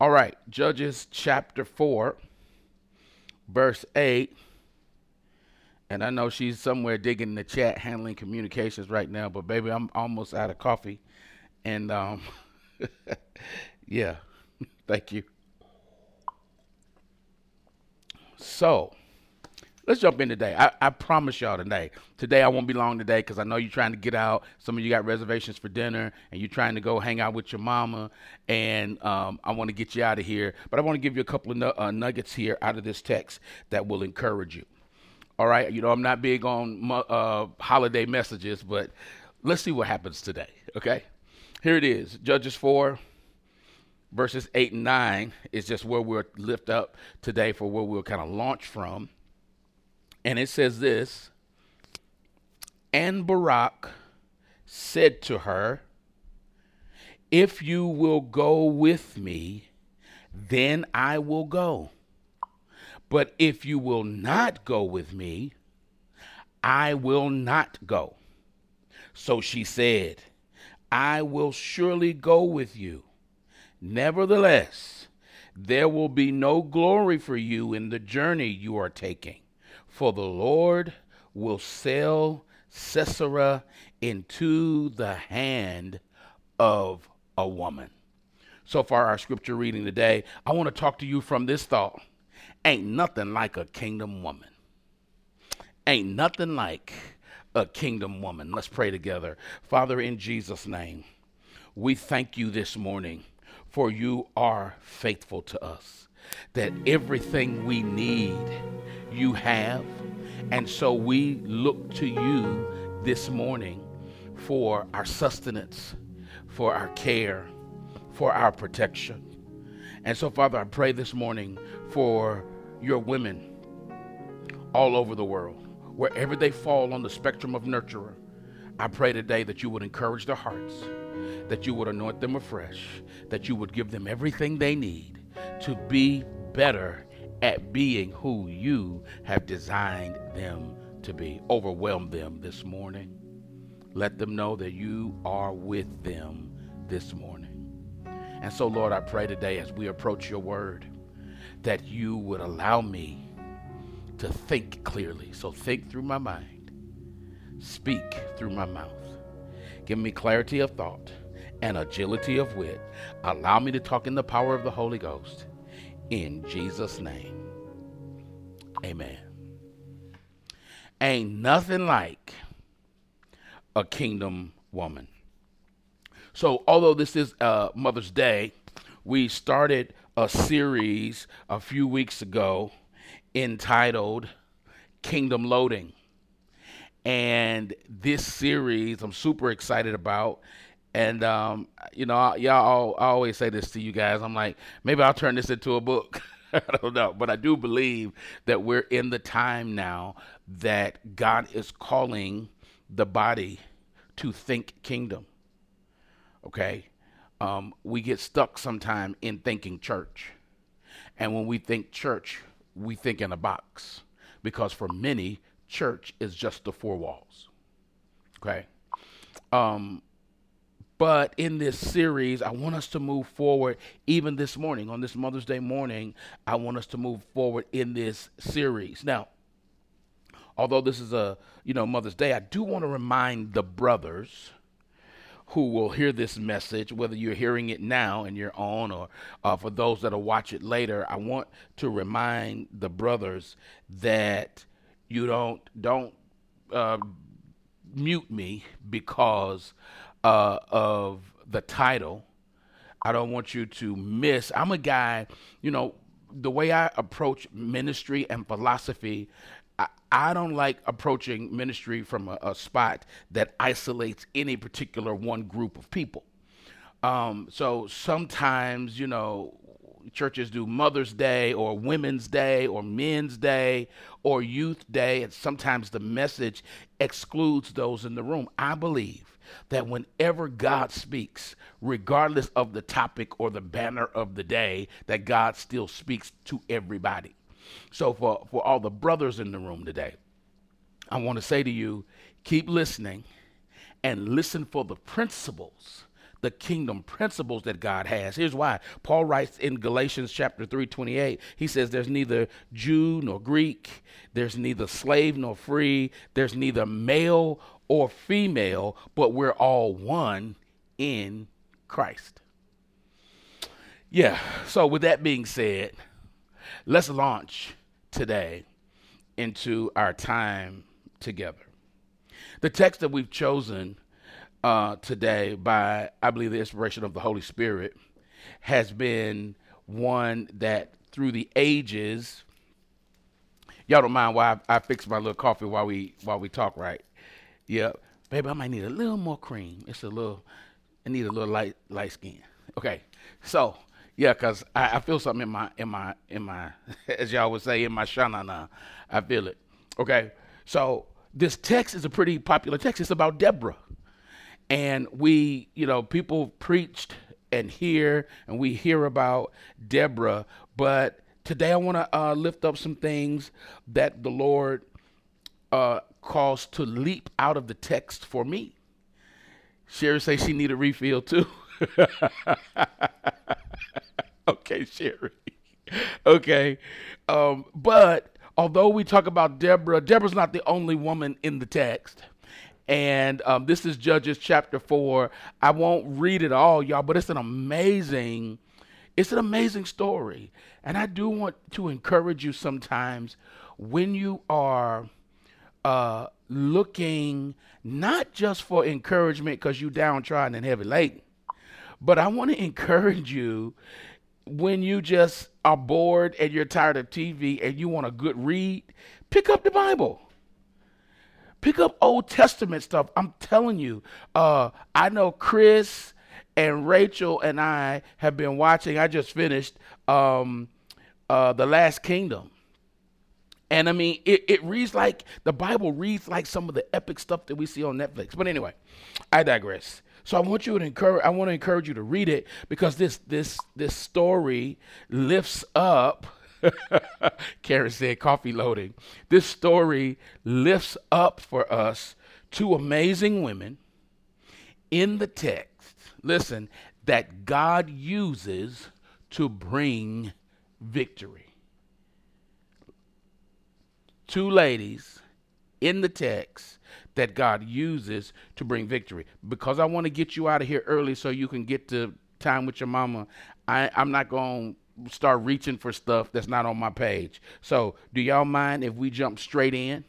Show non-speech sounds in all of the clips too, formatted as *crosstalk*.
All right, Judges chapter 4, verse 8. And I know she's somewhere digging in the chat, handling communications right now, but baby, I'm almost out of coffee. And um, *laughs* yeah, *laughs* thank you. So, let's jump in today. I, I promise y'all today. Today I won't be long today because I know you're trying to get out. Some of you got reservations for dinner, and you're trying to go hang out with your mama. And um, I want to get you out of here, but I want to give you a couple of nu- uh, nuggets here out of this text that will encourage you. All right, you know I'm not big on uh, holiday messages, but let's see what happens today. Okay, here it is, Judges four verses 8 and 9 is just where we'll lift up today for where we'll kind of launch from. And it says this And Barak said to her, If you will go with me, then I will go. But if you will not go with me, I will not go. So she said, I will surely go with you. Nevertheless, there will be no glory for you in the journey you are taking for the Lord will sell Sisera into the hand of a woman. So far, our scripture reading today, I want to talk to you from this thought. Ain't nothing like a kingdom woman. Ain't nothing like a kingdom woman. Let's pray together. Father, in Jesus' name, we thank you this morning for you are faithful to us that everything we need, you have. And so we look to you this morning for our sustenance, for our care, for our protection. And so, Father, I pray this morning for your women all over the world, wherever they fall on the spectrum of nurturer. I pray today that you would encourage their hearts, that you would anoint them afresh, that you would give them everything they need to be better at being who you have designed them to be. Overwhelm them this morning. Let them know that you are with them this morning. And so, Lord, I pray today as we approach your word that you would allow me to think clearly. So, think through my mind, speak through my mouth. Give me clarity of thought and agility of wit. Allow me to talk in the power of the Holy Ghost. In Jesus' name, amen. Ain't nothing like a kingdom woman. So, although this is uh, Mother's Day, we started a series a few weeks ago entitled Kingdom Loading. And this series I'm super excited about and um, you know, y'all, I always say this to you guys. I'm like, maybe I'll turn this into a book. *laughs* I don't know, but I do believe that we're in the time now that God is calling the body to think kingdom. Okay, um, we get stuck sometime in thinking church, and when we think church, we think in a box because for many, church is just the four walls. Okay. Um, but in this series, I want us to move forward. Even this morning, on this Mother's Day morning, I want us to move forward in this series. Now, although this is a you know Mother's Day, I do want to remind the brothers who will hear this message, whether you're hearing it now in your own or uh, for those that'll watch it later. I want to remind the brothers that you don't don't uh, mute me because uh, of the title. I don't want you to miss. I'm a guy, you know, the way I approach ministry and philosophy, I, I don't like approaching ministry from a, a, spot that isolates any particular one group of people. Um, so sometimes, you know, churches do Mother's Day or Women's Day or Men's Day or Youth Day, and sometimes the message excludes those in the room. I believe that whenever God speaks, regardless of the topic or the banner of the day, that God still speaks to everybody. So, for, for all the brothers in the room today, I want to say to you keep listening and listen for the principles the kingdom principles that God has. Here's why. Paul writes in Galatians chapter 3, 28, he says, There's neither Jew nor Greek, there's neither slave nor free, there's neither male or female, but we're all one in Christ. Yeah, so with that being said, let's launch today into our time together. The text that we've chosen uh, today, by I believe the inspiration of the Holy Spirit, has been one that through the ages. Y'all don't mind why I, I fix my little coffee while we while we talk, right? Yeah, baby, I might need a little more cream. It's a little, I need a little light light skin. Okay, so yeah, cause I, I feel something in my in my in my *laughs* as y'all would say in my shanana. I feel it. Okay, so this text is a pretty popular text. It's about Deborah. And we, you know, people preached and hear, and we hear about Deborah. But today I want to uh, lift up some things that the Lord uh, calls to leap out of the text for me. Sherry say she need a refill too. *laughs* okay, Sherry. Okay. Um, but although we talk about Deborah, Deborah's not the only woman in the text. And um, this is Judges chapter four. I won't read it all, y'all, but it's an amazing, it's an amazing story. And I do want to encourage you sometimes when you are uh, looking not just for encouragement because you downtrodden and heavy laden, but I want to encourage you when you just are bored and you're tired of TV and you want a good read, pick up the Bible. Pick up Old Testament stuff. I'm telling you, uh, I know Chris and Rachel and I have been watching. I just finished um, uh, The Last Kingdom. And I mean, it, it reads like the Bible reads like some of the epic stuff that we see on Netflix. But anyway, I digress. So I want you to encourage I want to encourage you to read it because this this this story lifts up *laughs* Karen said coffee loading. This story lifts up for us two amazing women in the text. Listen, that God uses to bring victory. Two ladies in the text that God uses to bring victory. Because I want to get you out of here early so you can get to time with your mama, I, I'm not going to start reaching for stuff that's not on my page. So, do y'all mind if we jump straight in?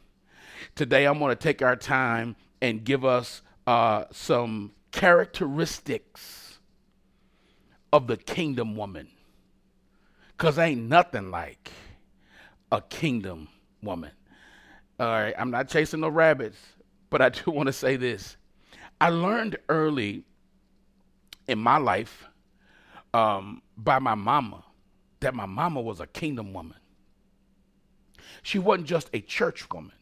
Today, I'm going to take our time and give us uh, some characteristics of the kingdom woman. Because ain't nothing like a kingdom woman. All right, I'm not chasing no rabbits. But I do *laughs* want to say this. I learned early in my life um, by my mama that my mama was a kingdom woman. She wasn't just a church woman.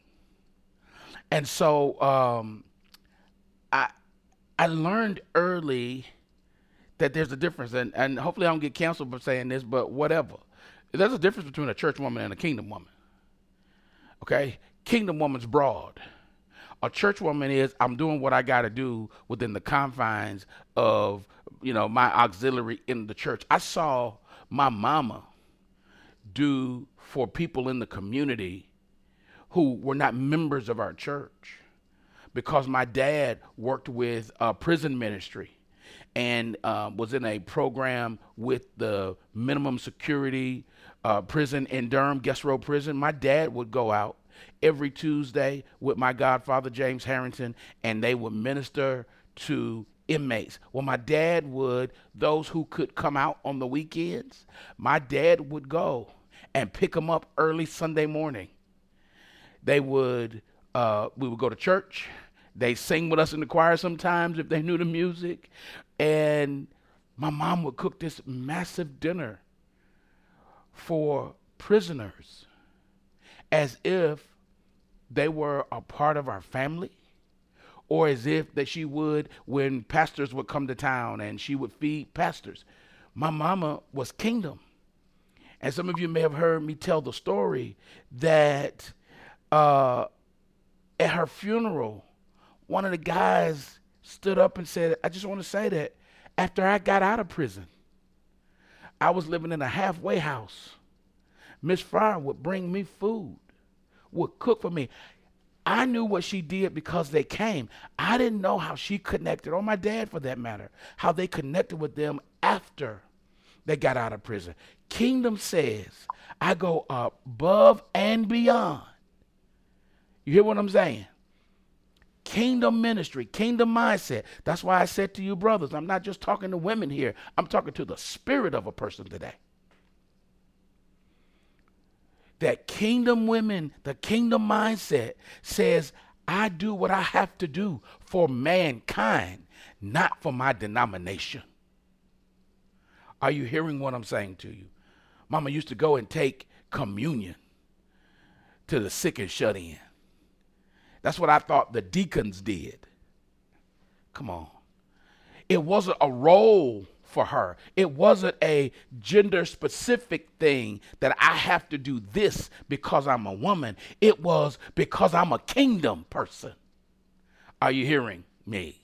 And so um, I, I learned early that there's a difference. And, and hopefully I don't get canceled for saying this, but whatever. There's a difference between a church woman and a kingdom woman. Okay? Kingdom woman's broad a church woman is I'm doing what I got to do within the confines of you know my auxiliary in the church. I saw my mama do for people in the community who were not members of our church because my dad worked with a prison ministry and uh, was in a program with the minimum security uh, prison in Durham, Guess Road Prison. My dad would go out every Tuesday with my godfather, James Harrington, and they would minister to inmates. Well, my dad would, those who could come out on the weekends, my dad would go and pick them up early Sunday morning. They would, uh, we would go to church. They sing with us in the choir sometimes if they knew the music. And my mom would cook this massive dinner for prisoners as if they were a part of our family or as if that she would when pastors would come to town and she would feed pastors. My mama was kingdom. And some of you may have heard me tell the story that uh, at her funeral, one of the guys stood up and said, I just want to say that after I got out of prison. I was living in a halfway house. Miss Fryer would bring me food, would cook for me. I knew what she did because they came. I didn't know how she connected, or my dad for that matter, how they connected with them after they got out of prison. Kingdom says, I go above and beyond. You hear what I'm saying? Kingdom ministry, kingdom mindset. That's why I said to you, brothers, I'm not just talking to women here, I'm talking to the spirit of a person today that kingdom women, the kingdom mindset says, I do what I have to do for mankind, not for my denomination. Are you hearing what I'm saying to you? Mama used to go and take communion to the sick and shut in. That's what I thought the deacons did. Come on. It wasn't a role for her. It wasn't a gender specific thing that I have to do this because I'm a woman. It was because I'm a kingdom person. Are you hearing me?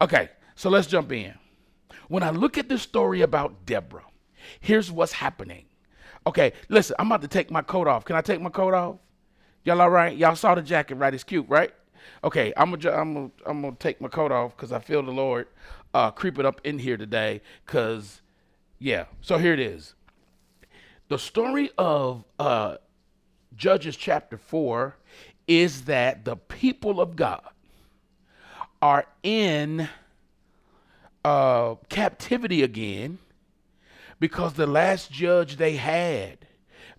Okay, so let's jump in. When I look at this story about Deborah, here's what's happening. Okay, listen, I'm about to take my coat off. Can I take my coat off? Y'all all right? Y'all saw the jacket, right? It's cute, right? Okay, I'm gonna I'm gonna I'm gonna take my coat off because I feel the Lord uh, creeping up in here today. Cause yeah, so here it is. The story of uh, Judges chapter four is that the people of God are in uh, captivity again because the last judge they had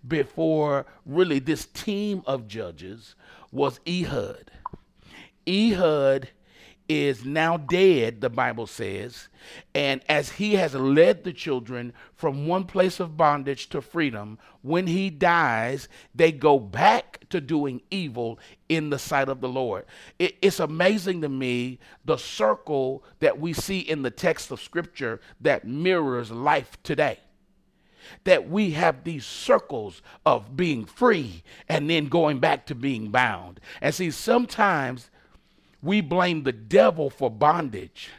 before really this team of judges was Ehud. Ehud is now dead, the Bible says, and as he has led the children from one place of bondage to freedom, when he dies, they go back to doing evil in the sight of the Lord. It, it's amazing to me the circle that we see in the text of Scripture that mirrors life today that we have these circles of being free and then going back to being bound. And see, sometimes we blame the devil for bondage.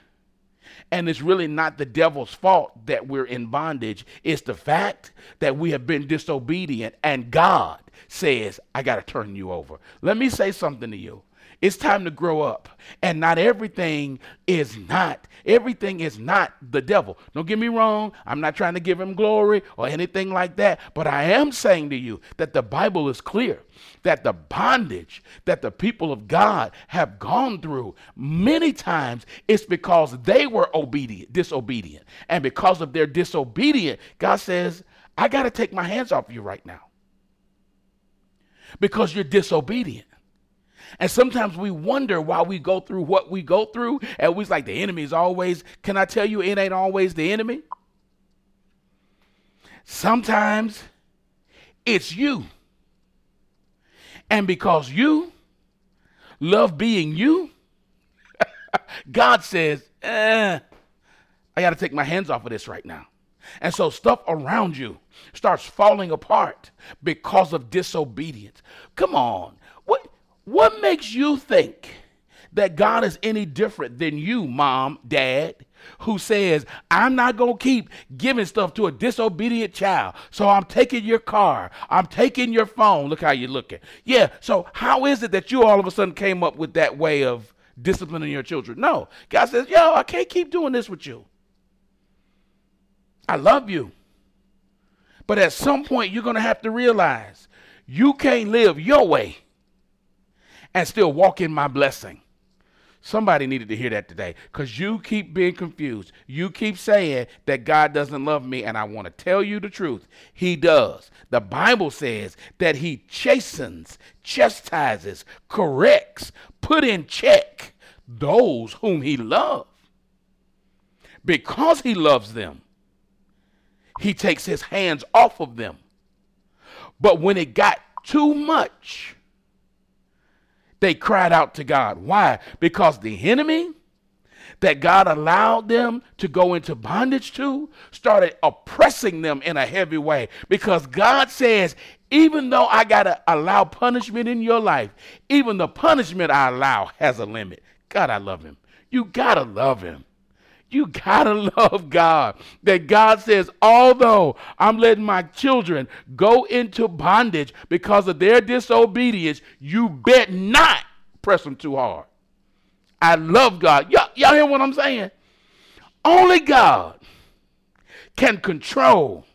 And it's really not the devil's fault that we're in bondage. It's the fact that we have been disobedient and God says, I got to turn you over. Let me say something to you. It's time to grow up. And not everything is not, everything is not the devil. Don't get me wrong. I'm not trying to give him glory or anything like that. But I am saying to you that the Bible is clear that the bondage that the people of God have gone through many times is because they were obedient, disobedient. And because of their disobedience, God says, I got to take my hands off you right now because you're disobedient. And sometimes we wonder why we go through what we go through. And we's like, the enemy is always, can I tell you, it ain't always the enemy? Sometimes it's you. And because you love being you, *laughs* God says, eh, I got to take my hands off of this right now. And so stuff around you starts falling apart because of disobedience. Come on. What makes you think that God is any different than you, mom, dad, who says, I'm not going to keep giving stuff to a disobedient child. So I'm taking your car. I'm taking your phone. Look how you're looking. Yeah. So how is it that you all of a sudden came up with that way of disciplining your children? No. God says, yo, I can't keep doing this with you. I love you. But at some point, you're going to have to realize you can't live your way and still walk in my blessing. Somebody needed to hear that today because you keep being confused. You keep saying that God doesn't love me, and I want to tell you the truth. He does. The Bible says that He chastens, chastises, corrects, put in check those whom He loves. Because He loves them, He takes His hands off of them. But when it got too much, they cried out to God. Why? Because the enemy that God allowed them to go into bondage to started oppressing them in a heavy way. Because God says, even though I got to allow punishment in your life, even the punishment I allow has a limit. God, I love him. You got to love him. You gotta *laughs* love God. That God says, although I'm letting my children go into bondage because of their disobedience, you bet not press them too hard. I love God. Y'all, y'all hear what I'm saying? Only God can control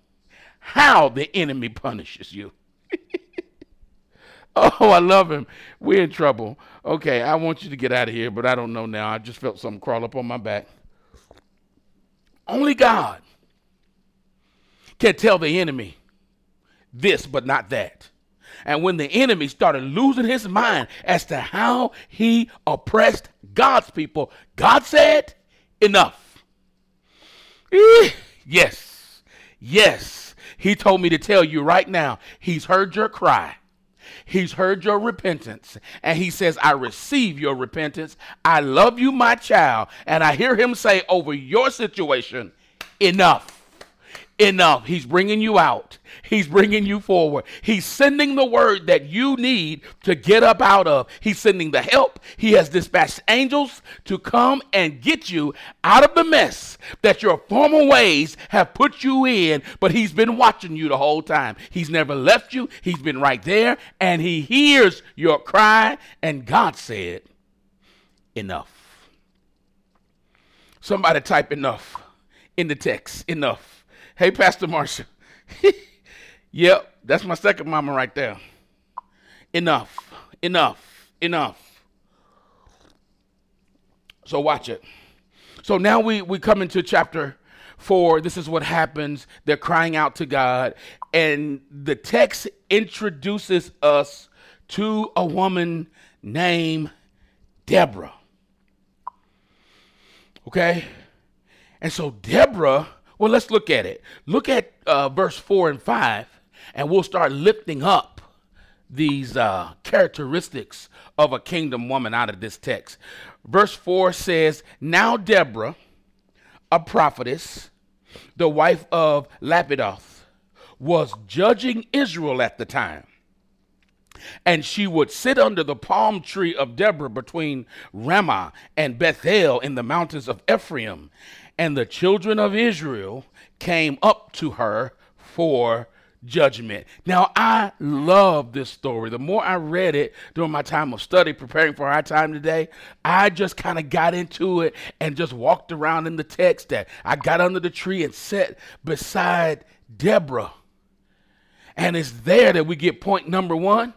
how the enemy punishes you. *laughs* oh, I love him. We're in trouble. Okay, I want you to get out of here, but I don't know now. I just felt something crawl up on my back. Only God can tell the enemy this, but not that. And when the enemy started losing his mind as to how he oppressed God's people, God said, Enough. Yes, yes. He told me to tell you right now, He's heard your cry. He's heard your repentance. And he says, I receive your repentance. I love you, my child. And I hear him say over your situation, enough. Enough. He's bringing you out. He's bringing you forward. He's sending the word that you need to get up out of. He's sending the help. He has dispatched angels to come and get you out of the mess that your former ways have put you in, but He's been watching you the whole time. He's never left you. He's been right there, and He hears your cry. And God said, Enough. Somebody type enough in the text. Enough. Hey, Pastor Marsha. *laughs* yep, that's my second mama right there. Enough. Enough. Enough. So watch it. So now we, we come into chapter four. This is what happens. They're crying out to God. And the text introduces us to a woman named Deborah. Okay? And so Deborah, well, let's look at it. Look at uh, verse 4 and 5, and we'll start lifting up these uh, characteristics of a kingdom woman out of this text. Verse 4 says, Now Deborah, a prophetess, the wife of Lapidoth, was judging Israel at the time. And she would sit under the palm tree of Deborah between Ramah and Bethel in the mountains of Ephraim. And the children of Israel came up to her for judgment. Now, I love this story. The more I read it during my time of study, preparing for our time today, I just kind of got into it and just walked around in the text that I got under the tree and sat beside Deborah. And it's there that we get point number one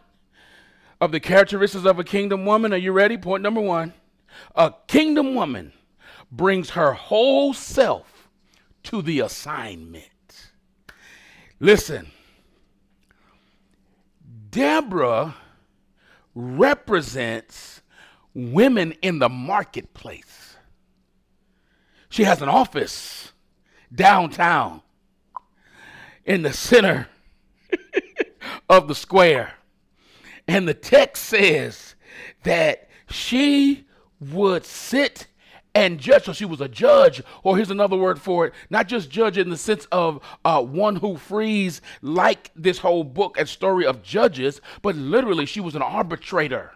of the characteristics of a kingdom woman. Are you ready? Point number one a kingdom woman brings her whole self to the assignment. Listen, Deborah represents women in the marketplace. She has an office downtown in the center *laughs* of the square. And the text says that she would sit and judge. So she was a judge, or here's another word for it, not just judge in the sense of uh, one who frees, like this whole book and story of judges, but literally she was an arbitrator.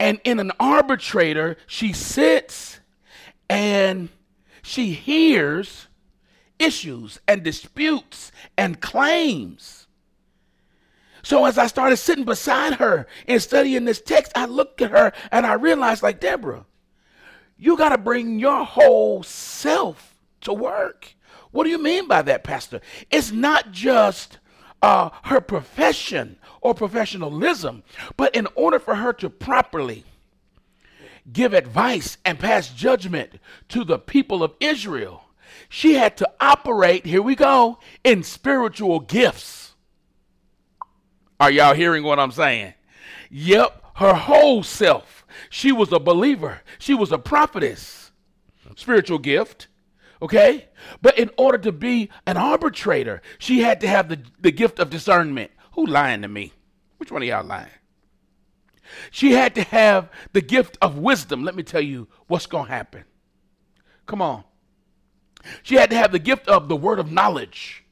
And in an arbitrator, she sits and she hears issues and disputes and claims. So as I started sitting beside her and studying this text, I looked at her and I realized, like, Deborah, you got to bring your whole self to work. What do you mean by that, Pastor? It's not just uh, her profession or professionalism, but in order for her to properly give advice and pass judgment to the people of Israel, she had to operate, here we go, in spiritual gifts. Are y'all hearing what I'm saying? Yep, her whole self she was a believer, she was a prophetess, spiritual gift. Okay? But in order to be an arbitrator, she had to have the, the gift of discernment. Who lying to me? Which one of y'all lying? She had to have the gift of wisdom. Let me tell you what's going to happen. Come on. She had to have the gift of the word of knowledge.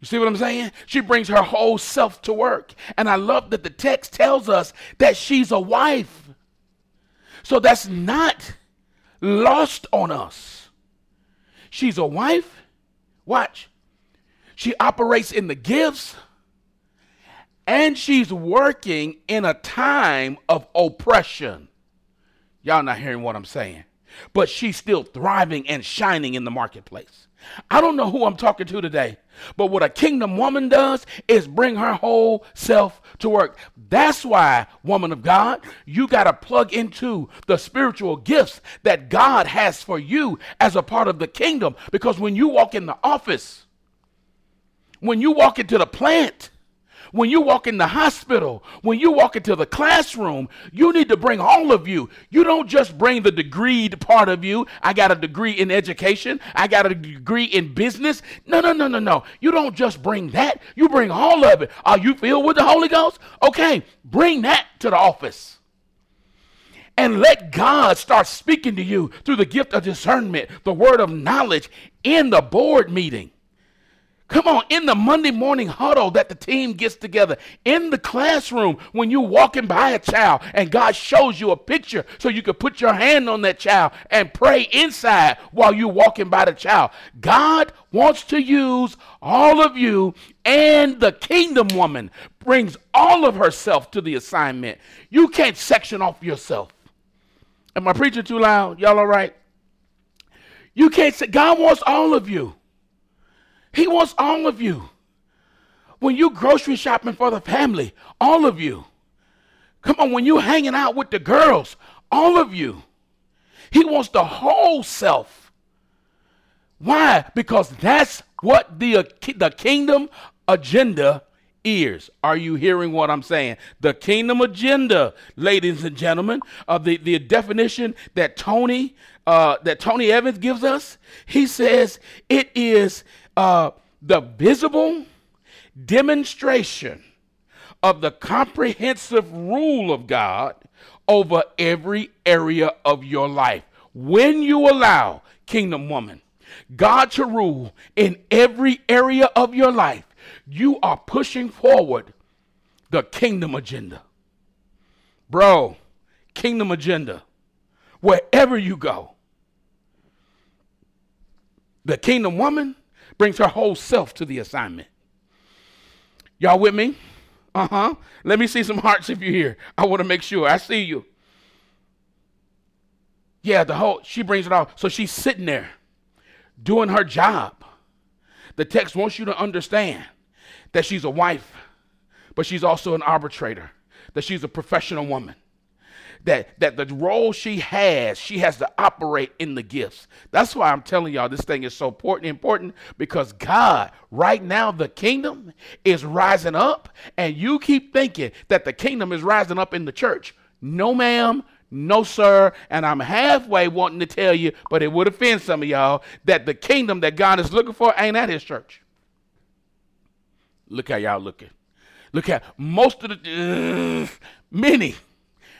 You see what I'm saying? She brings her whole self to work. And I love that the text tells us that she's a wife. So that's not lost on us. She's a wife. Watch. She operates in the gifts and she's working in a time of oppression. Y'all not hearing what I'm saying. But she's still thriving and shining in the marketplace. I don't know who I'm talking to today, but what a kingdom woman does is bring her whole self to work. That's why, woman of God, you got to plug into the spiritual gifts that God has for you as a part of the kingdom. Because when you walk in the office, when you walk into the plant, when you walk in the hospital, when you walk into the classroom, you need to bring all of you. You don't just bring the degreed part of you. I got a degree in education, I got a degree in business. No, no, no, no, no. You don't just bring that. You bring all of it. Are you filled with the Holy Ghost? Okay, bring that to the office. And let God start speaking to you through the gift of discernment, the word of knowledge in the board meeting. Come on, in the Monday morning huddle that the team gets together, in the classroom when you're walking by a child and God shows you a picture so you can put your hand on that child and pray inside while you're walking by the child. God wants to use all of you, and the kingdom woman brings all of herself to the assignment. You can't section off yourself. Am I preaching too loud? Y'all all right? You can't say, God wants all of you. He wants all of you. When you grocery shopping for the family, all of you. Come on, when you hanging out with the girls, all of you. He wants the whole self. Why? Because that's what the, the kingdom agenda is. Are you hearing what I'm saying? The kingdom agenda, ladies and gentlemen, of uh, the, the definition that Tony uh, that Tony Evans gives us, he says it is uh, the visible demonstration of the comprehensive rule of God over every area of your life. When you allow, kingdom woman, God to rule in every area of your life, you are pushing forward the kingdom agenda. Bro, kingdom agenda. Wherever you go, the kingdom woman brings her whole self to the assignment. Y'all with me? Uh huh. Let me see some hearts if you're here. I want to make sure. I see you. Yeah, the whole, she brings it all. So she's sitting there doing her job. The text wants you to understand that she's a wife, but she's also an arbitrator, that she's a professional woman that that the role she has, she has to operate in the gifts. That's why I'm telling y'all this thing is so important important because God, right now the kingdom is rising up and you keep thinking that the kingdom is rising up in the church. No ma'am, no, sir. And I'm halfway wanting to tell you, but it would offend some of y'all, that the kingdom that God is looking for ain't at his church. Look how y'all looking. Look at most of the, uh, many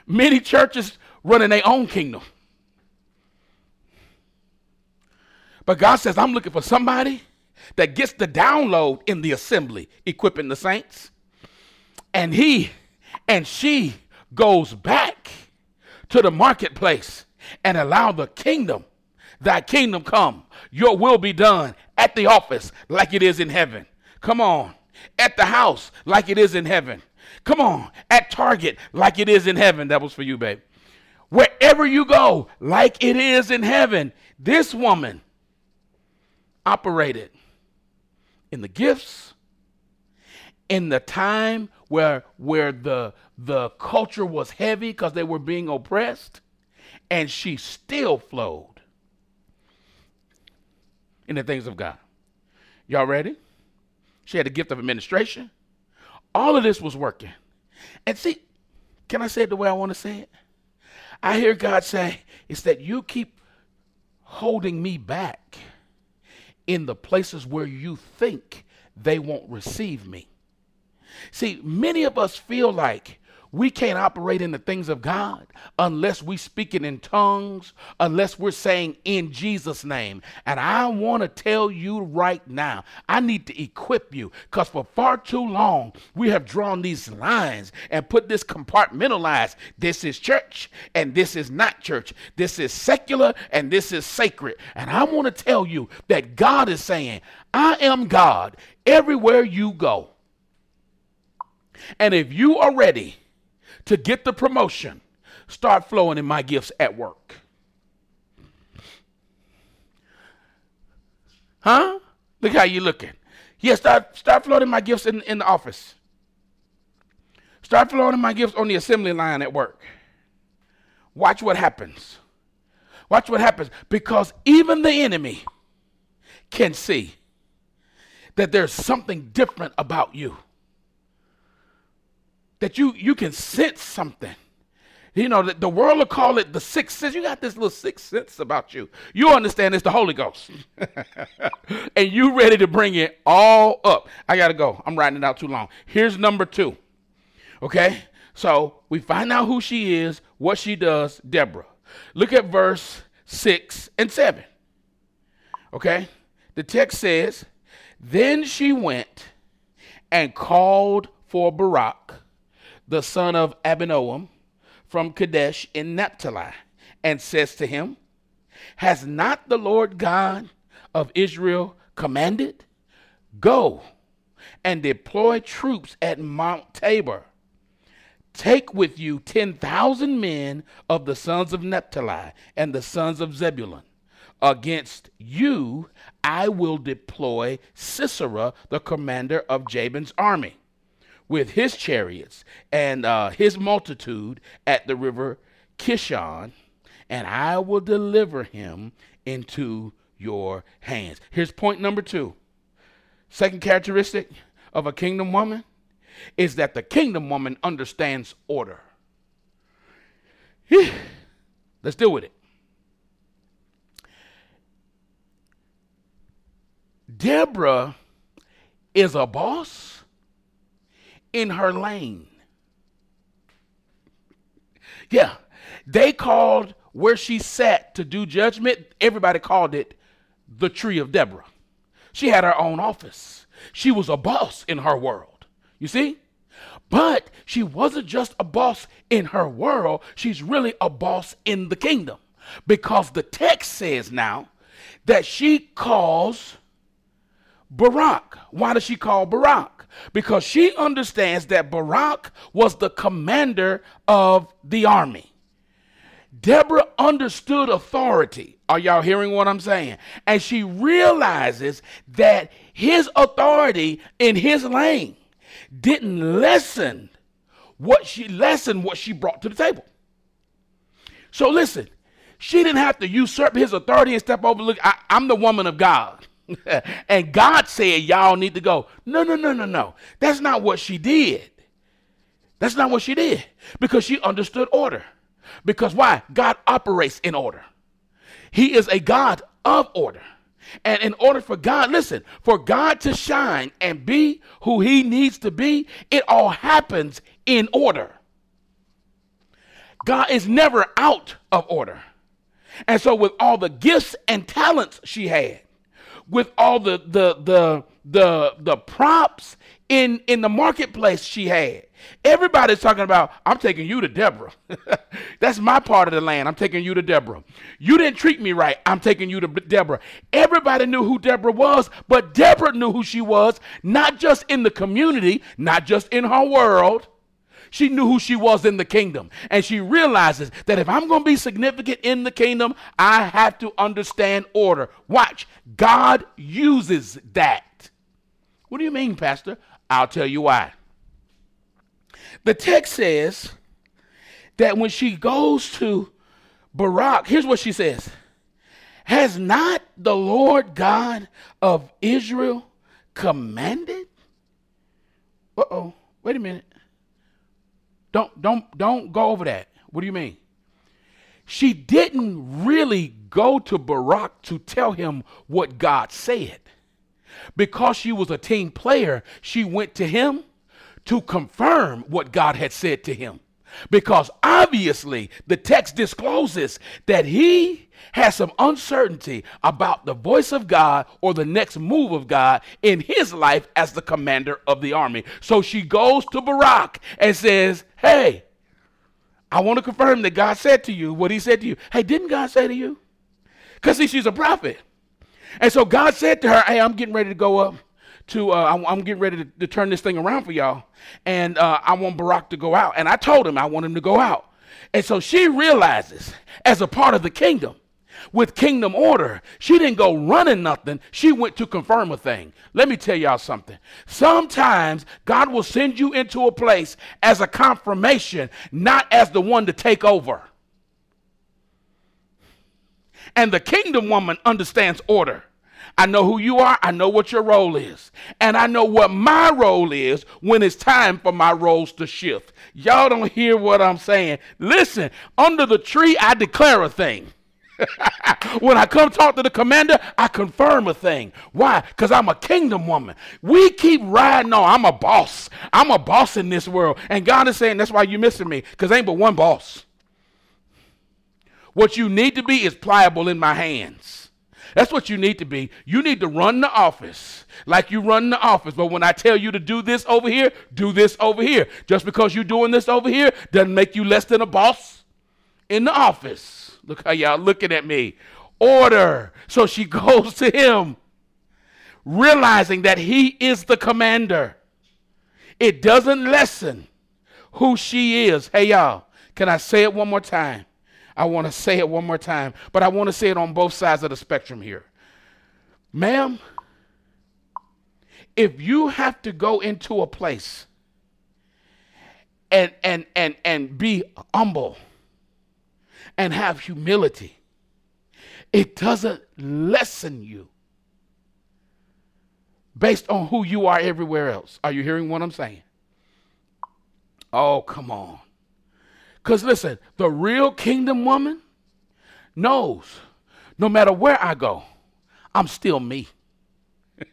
Many churches running their own kingdom. But God says, I'm looking for somebody that gets the download in the assembly, equipping the saints. And he and she goes back to the marketplace and allow the kingdom, thy kingdom come, your will be done at the office like it is in heaven. Come on, at the house like it is in heaven. Come on, at Target, like it is in heaven. That was for you, babe. Wherever you go, like it is in heaven. This woman operated in the gifts, in the time where where the the culture was heavy because they were being oppressed, and she still flowed in the things of God. Y'all ready? She had the gift of administration. All of this was working. And see, can I say it the way I want to say it? I hear God say, it's that you keep holding me back in the places where you think they won't receive me. See, many of us feel like we can't operate in the things of God unless we speak it in tongues, unless we're saying in Jesus' name. And I want to tell you right now, I need to equip you because for far too long we have drawn these lines and put this compartmentalized. This is church and this is not church. This is secular and this is sacred. And I want to tell you that God is saying, I am God everywhere you go. And if you are ready, to get the promotion, start flowing in my gifts at work. Huh? Look how you're looking. Yeah, start start flowing in my gifts in, in the office. Start flowing in my gifts on the assembly line at work. Watch what happens. Watch what happens. Because even the enemy can see that there's something different about you that you you can sense something. You know, the, the world will call it the sixth sense. You got this little sixth sense about you. You understand it's the Holy Ghost. *laughs* and you ready to bring it all up. I gotta go. I'm writing it out too long. Here's number two. Okay? So we find out who she is, what she does, Deborah. Look at verse 6 and 7. Okay? The text says, Then she went and called for Barak the son of Abinoam, from Kadesh in Naphtali, and says to him, Has not the Lord God of Israel commanded? Go and deploy troops at Mount Tabor. Take with you 10,000 men of the sons of Naphtali and the sons of Zebulun. Against you I will deploy Sisera, the commander of Jabin's army with his chariots and uh, his multitude at the river Kishon, and I will deliver him into your hands. Here's point number two. Second characteristic of a kingdom woman is that the kingdom woman understands order. Let's deal with it. Deborah is a boss in her lane. Yeah, they called where she sat to do judgment, everybody called it the tree of Deborah. She had her own office. She was a boss in her world. You see? But she wasn't just a boss in her world, she's really a boss in the kingdom. Because the text says now that she calls Barak. Why does she call Barak? Because she understands that Barak was the commander of the army. Deborah understood authority. Are y'all hearing what I'm saying? And she realizes that his authority in his lane didn't lessen what she lessened what she brought to the table. So listen, she didn't have to usurp his authority and step over. Look, I, I'm the woman of God. *laughs* and God said, Y'all need to go. No, no, no, no, no. That's not what she did. That's not what she did because she understood order. Because why? God operates in order. He is a God of order. And in order for God, listen, for God to shine and be who he needs to be, it all happens in order. God is never out of order. And so, with all the gifts and talents she had, with all the the the the the props in in the marketplace she had. Everybody's talking about, I'm taking you to Deborah. *laughs* That's my part of the land. I'm taking you to Deborah. You didn't treat me right. I'm taking you to Deborah. Everybody knew who Deborah was, but Deborah knew who she was, not just in the community, not just in her world, she knew who she was in the kingdom. And she realizes that if I'm going to be significant in the kingdom, I have to understand order. Watch, God uses that. What do you mean, Pastor? I'll tell you why. The text says that when she goes to Barak, here's what she says Has not the Lord God of Israel commanded? Uh oh, wait a minute. Don't don't don't go over that. What do you mean? She didn't really go to Barak to tell him what God said. Because she was a team player, she went to him to confirm what God had said to him. Because obviously the text discloses that he has some uncertainty about the voice of God or the next move of God in his life as the commander of the army. So she goes to Barak and says, Hey, I want to confirm that God said to you what he said to you. Hey, didn't God say to you? Because see, she's a prophet. And so God said to her, Hey, I'm getting ready to go up to, uh, I'm, I'm, getting ready to, to, turn this thing around for y'all. And uh, I want Barak to go out. And I told him I want him to go out. And so she realizes, as a part of the kingdom, with kingdom order, she didn't go running nothing. She went to confirm a thing. Let me tell y'all something. Sometimes God will send you into a place as a confirmation, not as the one to take over. And the kingdom woman understands order. I know who you are. I know what your role is. And I know what my role is when it's time for my roles to shift. Y'all don't hear what I'm saying. Listen, under the tree, I declare a thing. *laughs* when I come talk to the commander, I confirm a thing. Why? Because I'm a kingdom woman. We keep riding on. I'm a boss. I'm a boss in this world. And God is saying, that's why you're missing me, because ain't but one boss. What you need to be is pliable in my hands. That's what you need to be. You need to run the office like you run the office. But when I tell you to do this over here, do this over here. Just because you're doing this over here doesn't make you less than a boss in the office. Look how y'all looking at me. Order. So she *laughs* goes to him, realizing that he is the commander. It doesn't lessen who she is. Hey, y'all, can I say it one more time? I want to say it one more time, but I want to say it on both sides of the spectrum here. Ma'am, if you have to go into a place and and and and be humble and have humility, it doesn't lessen you based on who you are everywhere else. Are you hearing what I'm saying? Oh, come on. Because listen, the real kingdom woman knows no matter where I go, I'm still me.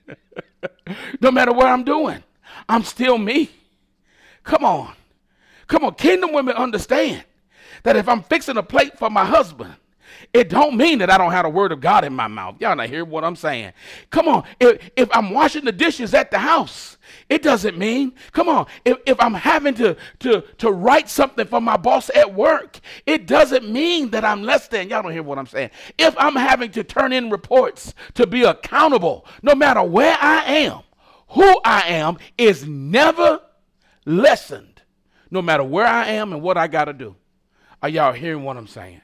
*laughs* no matter what I'm doing, I'm still me. Come on. Come on. Kingdom women understand that if I'm fixing a plate for my husband, it don't mean that I don't have the word of God in my mouth. Y'all not hear what I'm saying. Come on. If, if I'm washing the dishes at the house, it doesn't mean, come on, if, if I'm having to, to, to write something for my boss at work, it doesn't mean that I'm less than. Y'all don't hear what I'm saying. If I'm having to turn in reports to be accountable, no matter where I am, who I am is never lessened, no matter where I am and what I got to do. Are y'all hearing what I'm saying?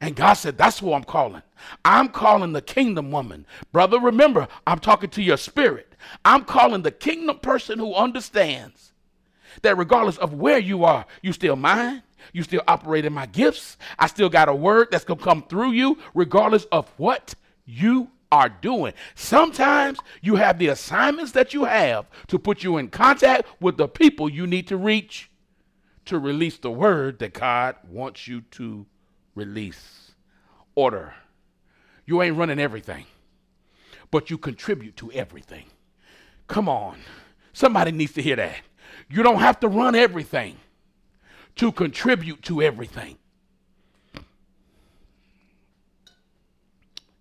And God said, That's who I'm calling. I'm calling the kingdom woman. Brother, remember, I'm talking to your spirit. I'm calling the kingdom person who understands that regardless of where you are, you still mine. You still operate in my gifts. I still got a word that's going to come through you, regardless of what you are doing. Sometimes you have the assignments that you have to put you in contact with the people you need to reach to release the word that God wants you to release. Order. You ain't running everything, but you contribute to everything. Come on. Somebody needs to hear that. You don't have to run everything to contribute to everything.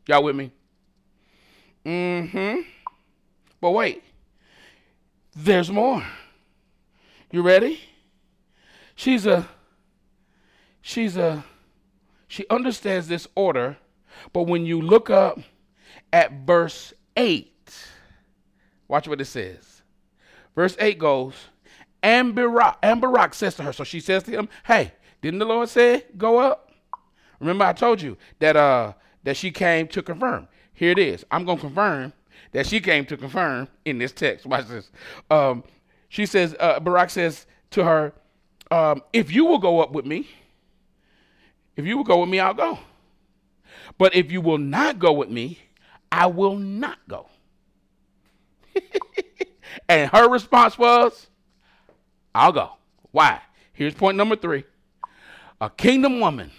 Y'all with me? Mm hmm. But wait, there's more. You ready? She's a, she's a, she understands this order, but when you look up at verse 8, watch what it says. Verse 8 goes, and Barak, and Barak says to her, so she says to him, Hey, didn't the Lord say go up? Remember, I told you that uh that she came to confirm. Here it is. I'm gonna confirm that she came to confirm in this text. Watch this. Um, she says, uh, Barak says to her, um, if you will go up with me, if you will go with me, I'll go. But if you will not go with me, I will not go. *laughs* and her response was, I'll go. Why? Here's point number three a kingdom woman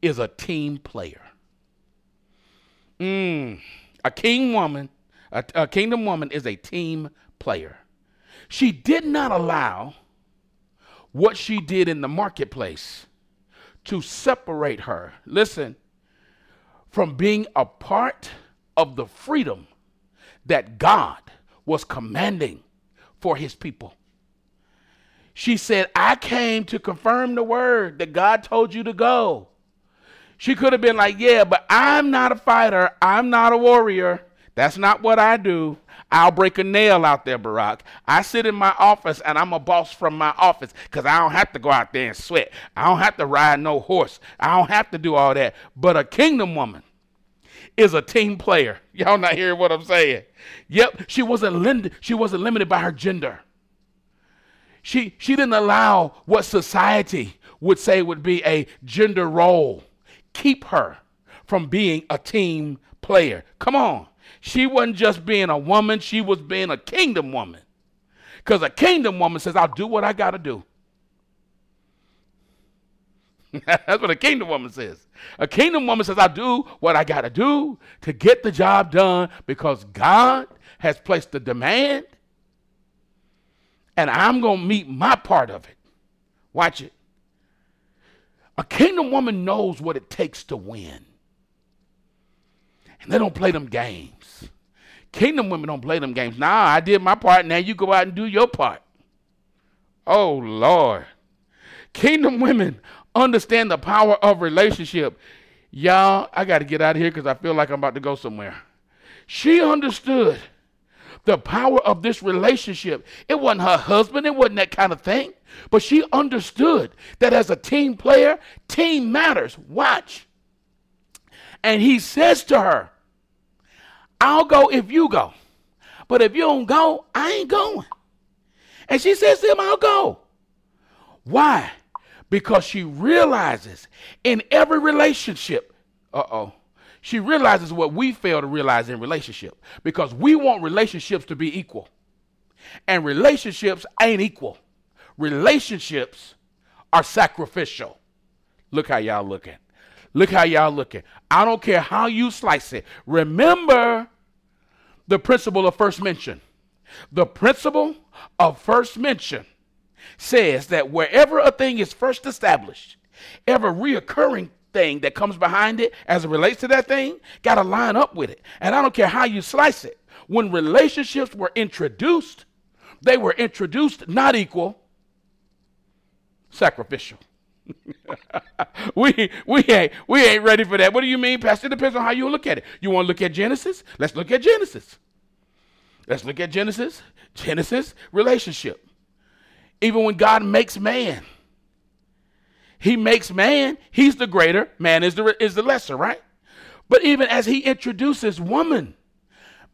is a team player. Mm, a king woman, a, a kingdom woman is a team player. She did not allow what she did in the marketplace to separate her, listen, from being a part of the freedom that God was commanding for his people. She said, I came to confirm the word that God told you to go. She could have been like, Yeah, but I'm not a fighter. I'm not a warrior. That's not what I do. I'll break a nail out there, Barak. I sit in my office and I'm a boss from my office because I don't have to go out there and sweat. I don't have to ride no horse. I don't have to do all that. But a kingdom woman is a team player. *laughs* Y'all not hearing what I'm saying? Yep, she wasn't limited, she wasn't limited by her gender. She she didn't allow what society would say would be a gender role keep her from being a team player. Come on. She wasn't just being a woman, she was being a kingdom woman. Because a kingdom woman says, I'll do what I got to do. *laughs* That's what a kingdom woman says. A kingdom woman says, I'll do what I got to do to get the job done because God has placed the demand and I'm going to meet my part of it. Watch it. A kingdom woman knows what it takes to win. And they don't play them games. Kingdom women don't play them games. Nah, I did my part. Now you go out and do your part. Oh, Lord. Kingdom women understand the power of relationship. Y'all, I got to get out of here because I feel like I'm about to go somewhere. She understood the power of this relationship. It wasn't her husband, it wasn't that kind of thing. But she understood that as a team player, team matters. Watch. And he says to her, I'll go if you go. But if you don't go, I ain't going. And she says to him, I'll go. Why? Because she realizes in every relationship, uh oh, she realizes what we fail to realize in relationship because we want relationships to be equal. And relationships ain't equal. Relationships are sacrificial. Look how y'all looking. Look how y'all looking. I don't care how you slice it. Remember the principle of first mention. The principle of first mention says that wherever a thing is first established, every reoccurring thing that comes behind it as it relates to that thing got to line up with it. And I don't care how you slice it. When relationships were introduced, they were introduced not equal, sacrificial. *laughs* we we ain't we ain't ready for that. What do you mean, Pastor? It depends on how you look at it. You want to look at Genesis? Let's look at Genesis. Let's look at Genesis. Genesis relationship. Even when God makes man, he makes man, he's the greater, man is the, is the lesser, right? But even as he introduces woman,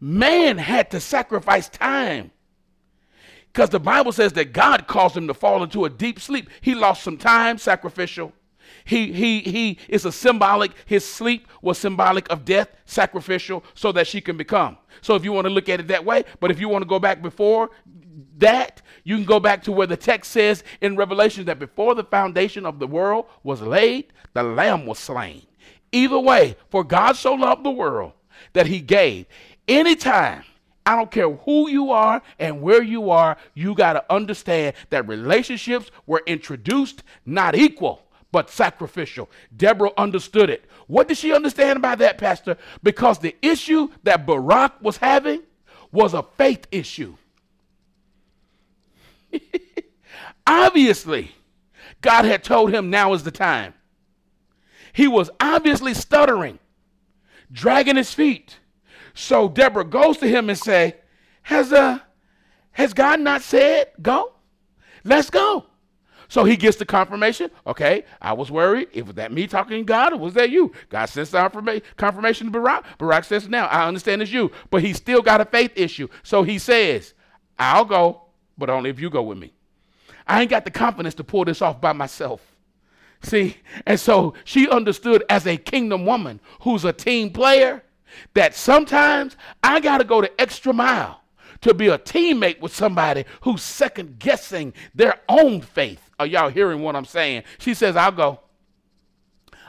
man had to sacrifice time. Because the Bible says that God caused him to fall into a deep sleep. He lost some time, sacrificial. He he he is a symbolic, his sleep was symbolic of death, sacrificial, so that she can become. So if you want to look at it that way, but if you want to go back before that, you can go back to where the text says in Revelation that before the foundation of the world was laid, the Lamb was slain. Either way, for God so loved the world that he gave. Anytime, I don't care who you are and where you are, you got to understand that relationships were introduced not equal, but sacrificial. Deborah understood it. What did she understand about that, Pastor? Because the issue that Barak was having was a faith issue. *laughs* obviously, God had told him now is the time. He was obviously stuttering, dragging his feet. So Deborah goes to him and say, "Has uh, has God not said go? Let's go." So he gets the confirmation. Okay, I was worried. If was that me talking to God or was that you? God sends the confirmation to Barak. Barak says, now I understand it's you. But he still got a faith issue. So he says, I'll go but only if you go with me. I ain't got the confidence to pull this off by myself. See, and so she understood as a kingdom woman who's a team player that sometimes I got to go the extra mile to be a teammate with somebody who's second guessing their own faith. Are y'all hearing what I'm saying? She says, I'll go.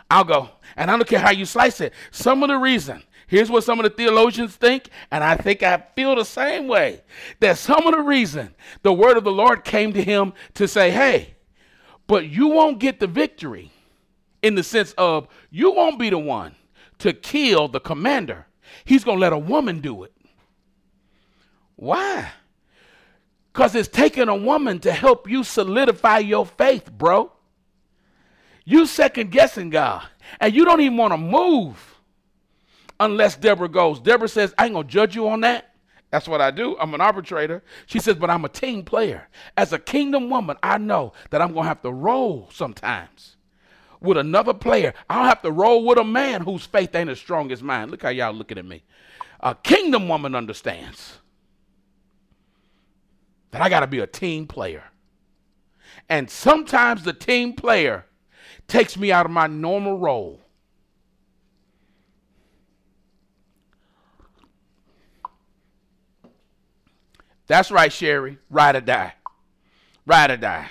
I'll go. And I don't care how you slice it. Some of the reason Here's what some of the theologians think, and I think I feel the same way. That some of the reason the word of the Lord came to him to say, hey, but you won't get the victory in the sense of you won't be the one to kill the commander. He's going to let a woman do it. Why? Because it's taking a woman to help you solidify your faith, bro. You second guessing God, and you don't even want to move unless Deborah goes. Deborah says, I ain't going to judge you on that. That's what I do. I'm an arbitrator. She says, but I'm a team player. As a kingdom woman, I know that I'm going to have to roll sometimes with another player. I don't have to roll with a man whose faith ain't as strong as mine. Look how y'all looking at me. A kingdom woman understands that I got to be a team player. And sometimes the team player takes me out of my normal role. That's right, Sherry. Ride or die. Ride or die.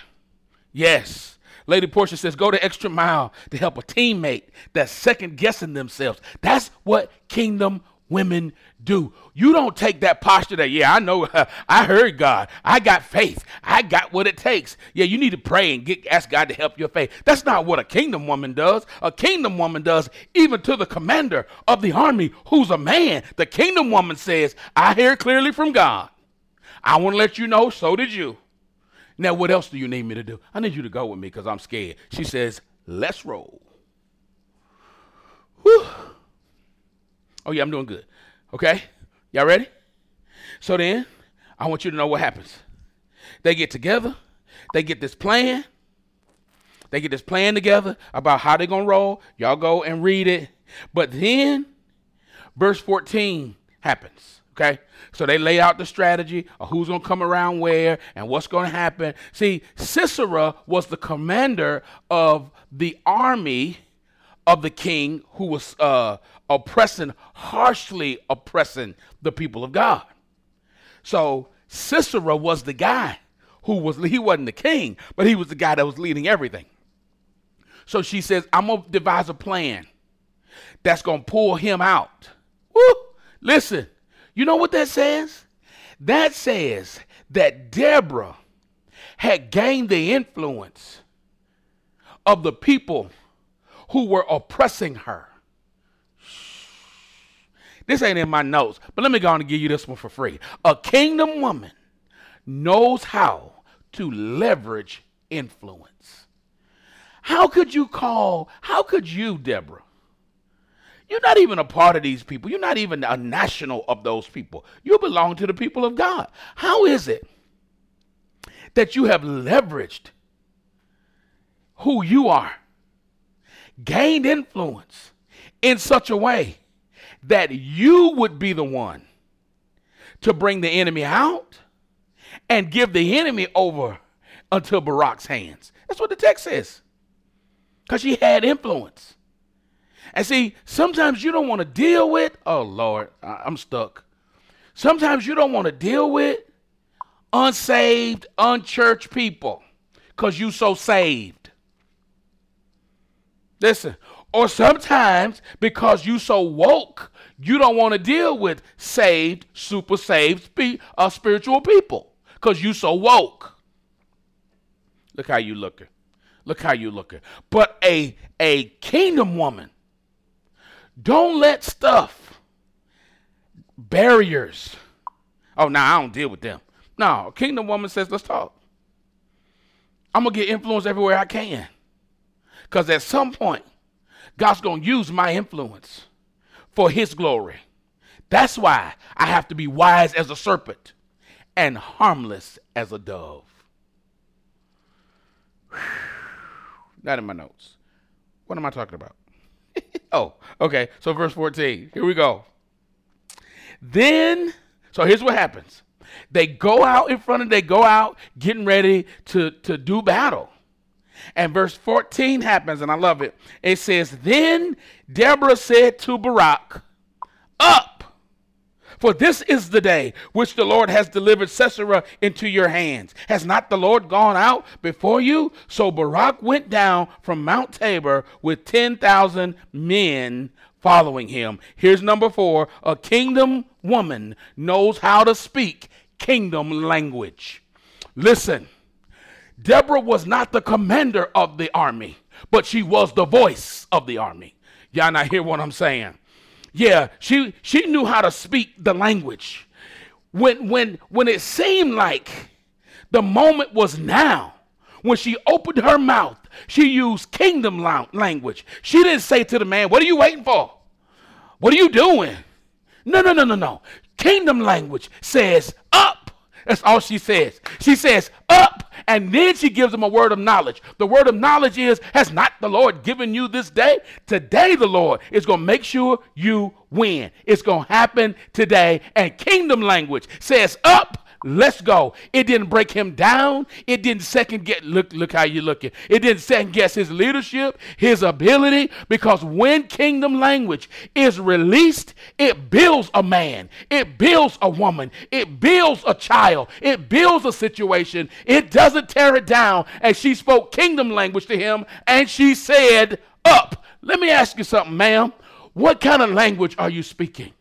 Yes. Lady Portia says, go the extra mile to help a teammate that's second guessing themselves. That's what kingdom women do. You don't take that posture that, yeah, I know, *laughs* I heard God. I got faith. I got what it takes. Yeah, you need to pray and get, ask God to help your faith. That's not what a kingdom woman does. A kingdom woman does, even to the commander of the army who's a man. The kingdom woman says, I hear clearly from God. I want to let you know, so did you. Now, what else do you need me to do? I need you to go with me because I'm scared. She says, let's roll. Whew. Oh, yeah, I'm doing good. Okay? Y'all ready? So then, I want you to know what happens. They get together, they get this plan. They get this plan together about how they're going to roll. Y'all go and read it. But then, verse 14 happens. Okay? So they lay out the strategy of who's going to come around where and what's going to happen. See, Sisera was the commander of the army of the king who was uh, oppressing, harshly oppressing the people of God. So Sisera was the guy who was, he wasn't the king, but he was the guy that was leading everything. So she says, I'm going to devise a plan that's going to pull him out. Woo! Listen, you know what that says? That says that Deborah had gained the influence of the people who were oppressing her. This ain't in my notes, but let me go on and give you this one for free. A kingdom woman knows how to leverage influence. How could you call, how could you, Deborah? You're not even a part of these people. You're not even a national of those people. You belong to the people of God. How is it that you have leveraged who you are, gained influence in such a way that you would be the one to bring the enemy out and give the enemy over until Barak's hands. That's what the text says. Because she had influence. And see, sometimes you don't want to deal with, oh Lord, I'm stuck. Sometimes you don't want to deal with unsaved, unchurched people because you so saved. Listen, or sometimes because you so woke you don't want to deal with saved, super saved uh, spiritual people because you so woke. Look how you looking. Look how you looking. But a a kingdom woman, don't let stuff, barriers. Oh, now nah, I don't deal with them. No, kingdom woman says, let's talk. I'm gonna get influence everywhere I can. Because at some point, God's gonna use my influence for his glory. That's why I have to be wise as a serpent and harmless as a dove. Not in my notes. What am I talking about? Oh, okay. So, verse 14. Here we go. Then, so here's what happens they go out in front of, they go out getting ready to, to do battle. And verse 14 happens, and I love it. It says, Then Deborah said to Barak, Up, for this is the day which the Lord has delivered Sisera into your hands. Has not the Lord gone out before you? So Barak went down from Mount Tabor with 10,000 men following him. Here's number four a kingdom woman knows how to speak kingdom language. Listen, Deborah was not the commander of the army, but she was the voice of the army. Y'all not hear what I'm saying? Yeah, she she knew how to speak the language. When when when it seemed like the moment was now, when she opened her mouth, she used kingdom language. She didn't say to the man, "What are you waiting for? What are you doing?" No, no, no, no, no. Kingdom language says, "Up." That's all she says. She says, "Up." And then she gives him a word of knowledge. The word of knowledge is, has not the Lord given you this day? Today, the Lord is going to make sure you win. It's going to happen today. And kingdom language says, up Let's go. It didn't break him down. It didn't second guess. Look, look how you looking. It didn't second guess his leadership, his ability, because when kingdom language is released, it builds a man, it builds a woman, it builds a child, it builds a situation. It doesn't tear it down. And she spoke kingdom language to him, and she said, Up. Let me ask you something, ma'am. What kind of language are you speaking?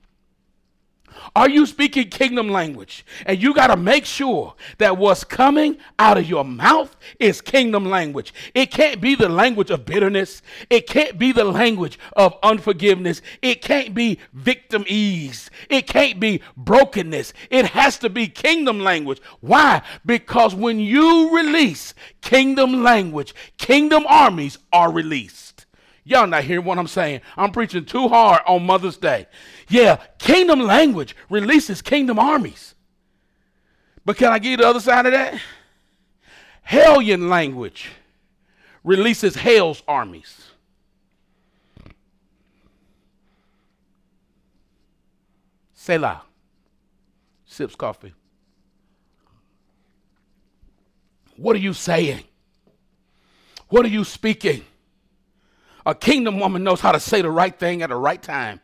Are you speaking kingdom language? And you got to make sure that what's coming out of your mouth is kingdom language. It can't be the language of bitterness. It can't be the language of unforgiveness. It can't be victim ease. It can't be brokenness. It has to be kingdom language. Why? Because when you release kingdom language, kingdom armies are released. Y'all not hearing what I'm saying. I'm preaching too hard on Mother's Day. Yeah, kingdom language releases kingdom armies. But can I give you the other side of that? Hellion language releases hell's armies. Selah sips coffee. What are you saying? What are you speaking? A kingdom woman knows how to say the right thing at the right time.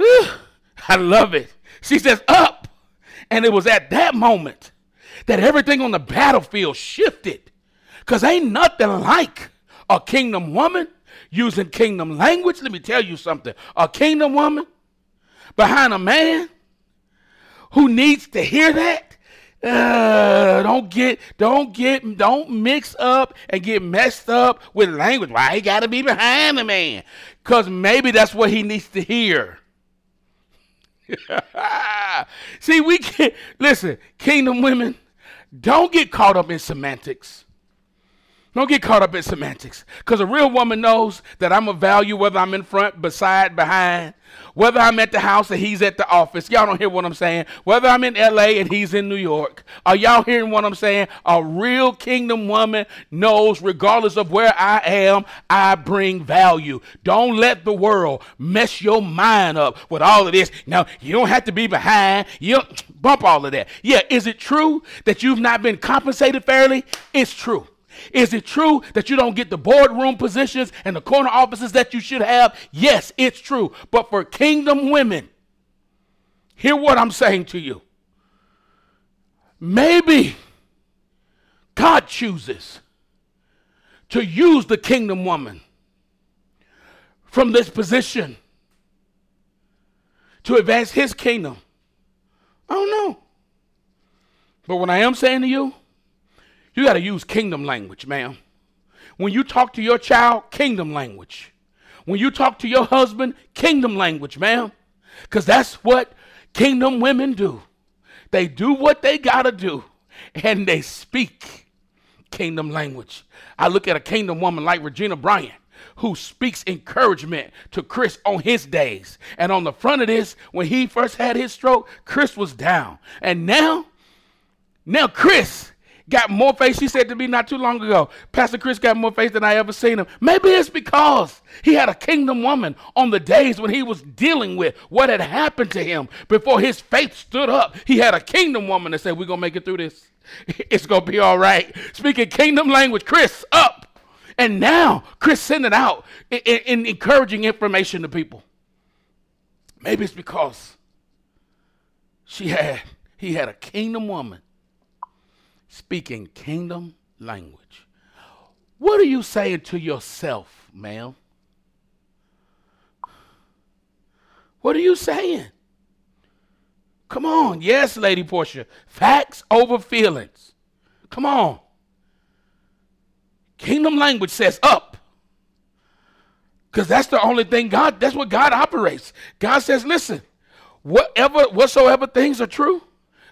*sighs* I love it. She says, Up. And it was at that moment that everything on the battlefield shifted. Because ain't nothing like a kingdom woman using kingdom language. Let me tell you something. A kingdom woman behind a man who needs to hear that uh, don't get, don't get, don't mix up and get messed up with language. Why he got to be behind the man? Because maybe that's what he needs to hear. *laughs* See, we can't listen, kingdom women, don't get caught up in semantics. Don't get caught up in semantics. Because a real woman knows that I'm a value whether I'm in front, beside, behind, whether I'm at the house and he's at the office. Y'all don't hear what I'm saying. Whether I'm in LA and he's in New York. Are y'all hearing what I'm saying? A real kingdom woman knows, regardless of where I am, I bring value. Don't let the world mess your mind up with all of this. Now, you don't have to be behind. You *tsk* bump all of that. Yeah, is it true that you've not been compensated fairly? It's true. Is it true that you don't get the boardroom positions and the corner offices that you should have? Yes, it's true. But for kingdom women, hear what I'm saying to you. Maybe God chooses to use the kingdom woman from this position to advance his kingdom. I don't know. But what I am saying to you, you got to use kingdom language, ma'am. When you talk to your child, kingdom language. When you talk to your husband, kingdom language, ma'am. Because that's what kingdom women do. They do what they got to do and they speak kingdom language. I look at a kingdom woman like Regina Bryant who speaks encouragement to Chris on his days. And on the front of this, when he first had his stroke, Chris was down. And now, now Chris got more faith. She said to me not too long ago, Pastor Chris got more faith than I ever seen him. Maybe it's because he had a kingdom woman on the days when he was dealing with what had happened to him before his faith stood up. He had a kingdom woman that said, We're going to make it through this. *laughs* It's going to be all right. Speaking kingdom language, Chris, up. And now Chris sending out in, in encouraging information to people. Maybe it's because she had he had a kingdom woman speaking kingdom language. What are you saying to yourself, ma'am? What are you saying? Come on. Yes, Lady Portia. Facts over feelings. Come on. Kingdom language says up. Because that's the only thing God, that's what God operates. God says, listen, whatever, whatsoever things are true,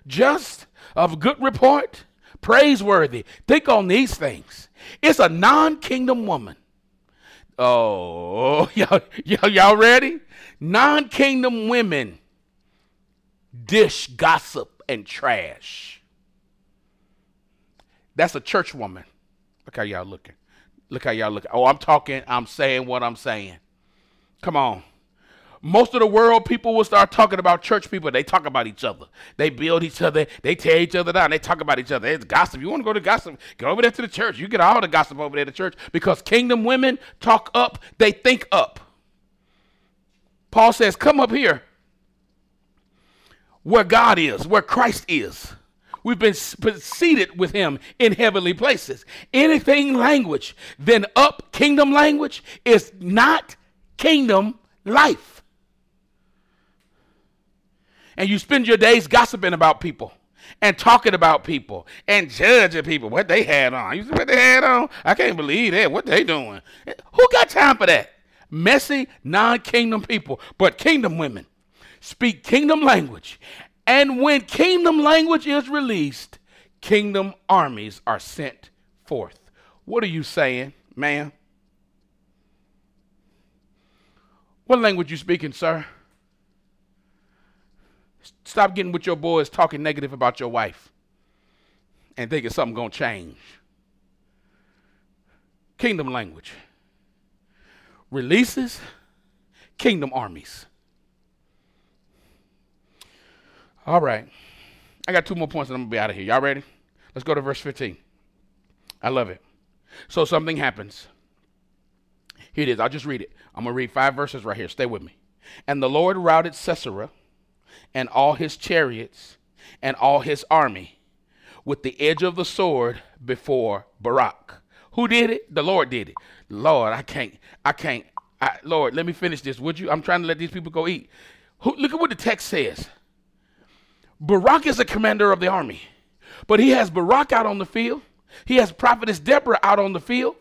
just, of good report, praiseworthy. Think on these things. It's a non-kingdom woman. Oh, *laughs* y'all, y'all, ready? Non-kingdom women dish gossip and trash. That's a church woman. Look how y'all looking. Look how y'all looking. Oh, I'm talking, I'm saying what I'm saying. Come on. Most of the world people will start talking about church people. They talk about each other. They build each other. They tear each other down. They talk about each other. It's gossip. You want to go to gossip? Go over there to the church. You get all the gossip over there to church because kingdom women talk up. They think up. Paul says, Come up here where God is, where Christ is. We've been seated with him in heavenly places. Anything language then up kingdom language is not kingdom life. And you spend your days gossiping about people and talking about people and judging people what they had on. You see what they had on? I can't believe that. What they doing? Who got time for that? Messy, non-kingdom people, but kingdom women speak kingdom language and when kingdom language is released, kingdom armies are sent forth. What are you saying, ma'am? What language you speaking, sir? Stop getting with your boys talking negative about your wife and thinking something gonna change. Kingdom language releases kingdom armies. All right. I got two more points and I'm going to be out of here. Y'all ready? Let's go to verse 15. I love it. So something happens. Here it is. I'll just read it. I'm going to read five verses right here. Stay with me. And the Lord routed Sisera and all his chariots and all his army with the edge of the sword before Barak. Who did it? The Lord did it. Lord, I can't, I can't. I, Lord, let me finish this. Would you? I'm trying to let these people go eat. Who, look at what the text says. Barak is the commander of the army, but he has Barak out on the field. He has prophetess Deborah out on the field.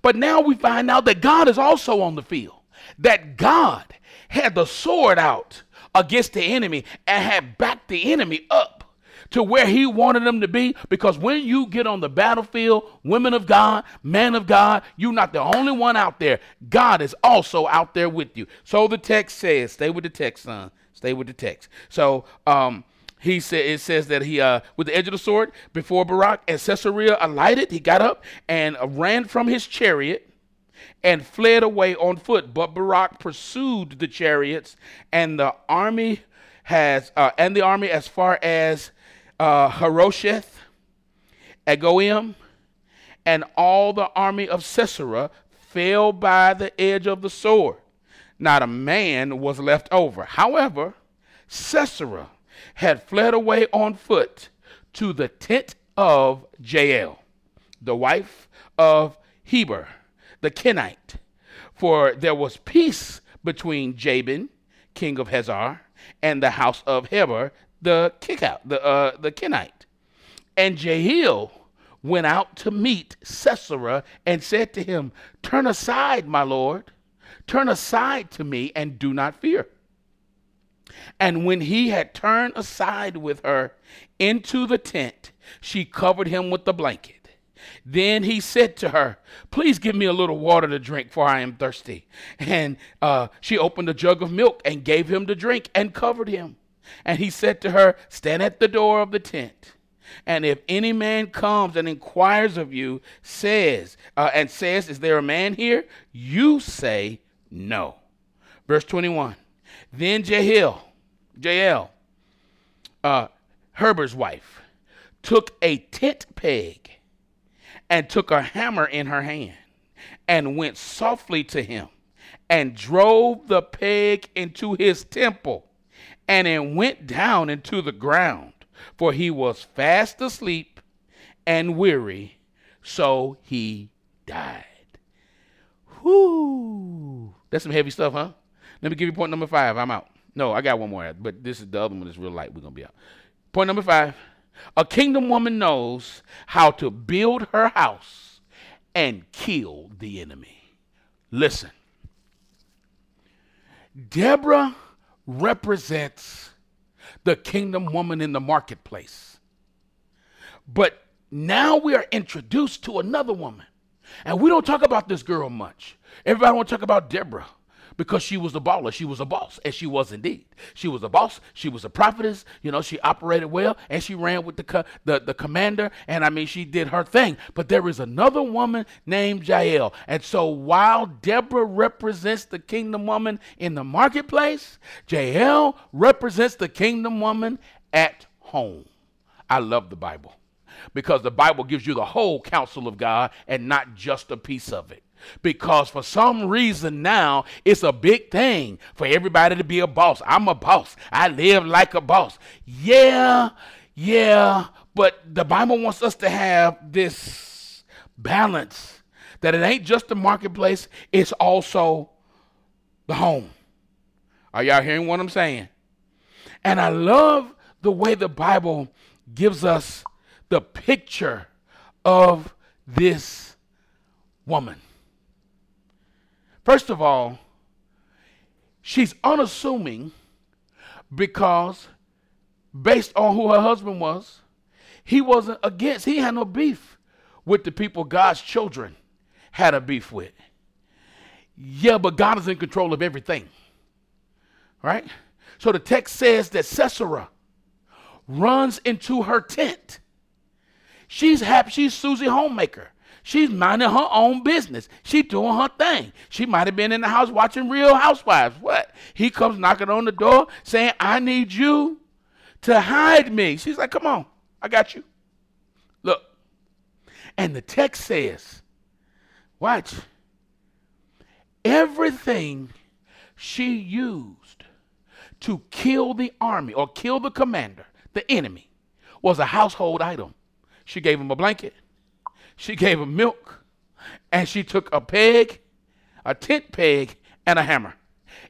But now we find out that God is also on the field, that God had the sword out against the enemy and had backed the enemy up to where he wanted them to be. Because when you get on the battlefield, women of God, man of God, you're not the only one out there. God is also out there with you. So the text says, stay with the text, son. Stay with the text. So, um, he said it says that he uh with the edge of the sword before Barak and Sisera alighted, he got up and ran from his chariot and fled away on foot. But Barak pursued the chariots and the army has uh, and the army as far as uh, Harosheth, Hagoyim, and all the army of Sisera fell by the edge of the sword. Not a man was left over. However, Sisera had fled away on foot to the tent of Jael, the wife of Heber, the Kenite. For there was peace between Jabin, king of Hazor, and the house of Heber, the kickout, the uh, the Kenite. And Jael went out to meet Sisera and said to him, Turn aside, my lord, turn aside to me and do not fear. And when he had turned aside with her into the tent, she covered him with the blanket. Then he said to her, Please give me a little water to drink, for I am thirsty. And uh, she opened a jug of milk and gave him to drink and covered him. And he said to her, Stand at the door of the tent. And if any man comes and inquires of you, says, uh, and says, Is there a man here? You say, No. Verse 21. Then Jael, Jael, uh, Heber's wife, took a tent peg and took a hammer in her hand and went softly to him and drove the peg into his temple and it went down into the ground for he was fast asleep and weary so he died whoo that's some heavy stuff huh let me give you point number five. I'm out. No, I got one more, but this is the other one that's real light. We're gonna be out. Point number five. A kingdom woman knows how to build her house and kill the enemy. Listen. Deborah represents the kingdom woman in the marketplace. But now we are introduced to another woman. And we don't talk about this girl much. Everybody want to talk about Deborah because she was a baller. She was a boss, and she was indeed. She was a boss. She was a prophetess. You know, she operated well, and she ran with the co- the, the commander. And I mean, she did her thing. But there is another woman named Jael. And so while Deborah represents the kingdom woman in the marketplace, Jael represents the kingdom woman at home. I love the Bible because the Bible gives you the whole counsel of God and not just a piece of it. Because for some reason now it's a big thing for everybody to be a boss. I'm a boss. I live like a boss. Yeah, yeah, but the Bible wants us to have this balance that it ain't just the marketplace, it's also the home. Are y'all hearing what I'm saying? And I love the way the Bible gives us the picture of this woman. First of all, she's unassuming because, based on who her husband was, he wasn't against, he had no beef with the people God's children had a beef with. Yeah, but God is in control of everything. Right? So the text says that Sisera runs into her tent She's happy. She's Susie Homemaker. She's minding her own business. She doing her thing. She might have been in the house watching Real Housewives. What? He comes knocking on the door saying, I need you to hide me. She's like, come on, I got you. Look. And the text says, watch, everything she used to kill the army or kill the commander, the enemy, was a household item. She gave him a blanket. She gave him milk. And she took a peg, a tent peg, and a hammer.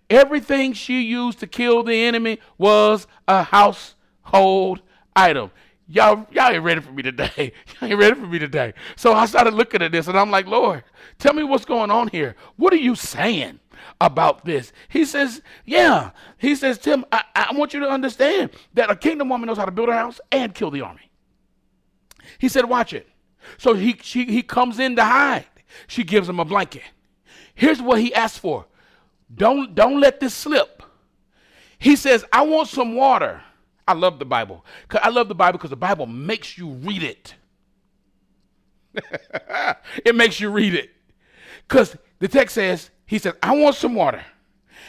Everything she used to kill the enemy was a household item. Y'all, y'all ain't ready for me today. *laughs* Y'all ain't ready for me today. So I started looking at this and I'm like, Lord, tell me what's going on here. What are you saying? about this. He says, Yeah. He says, Tim, I, I want you to understand that a kingdom woman knows how to build a house and kill the army. He said, Watch it. So he, she, he comes in to hide. She gives him a blanket. Here's what he asked for don't, don't let this slip. He says, I want some water. I love the Bible. I love the Bible because the Bible makes you read it. *laughs* it makes you read it. Because the text says, he says, I want some water.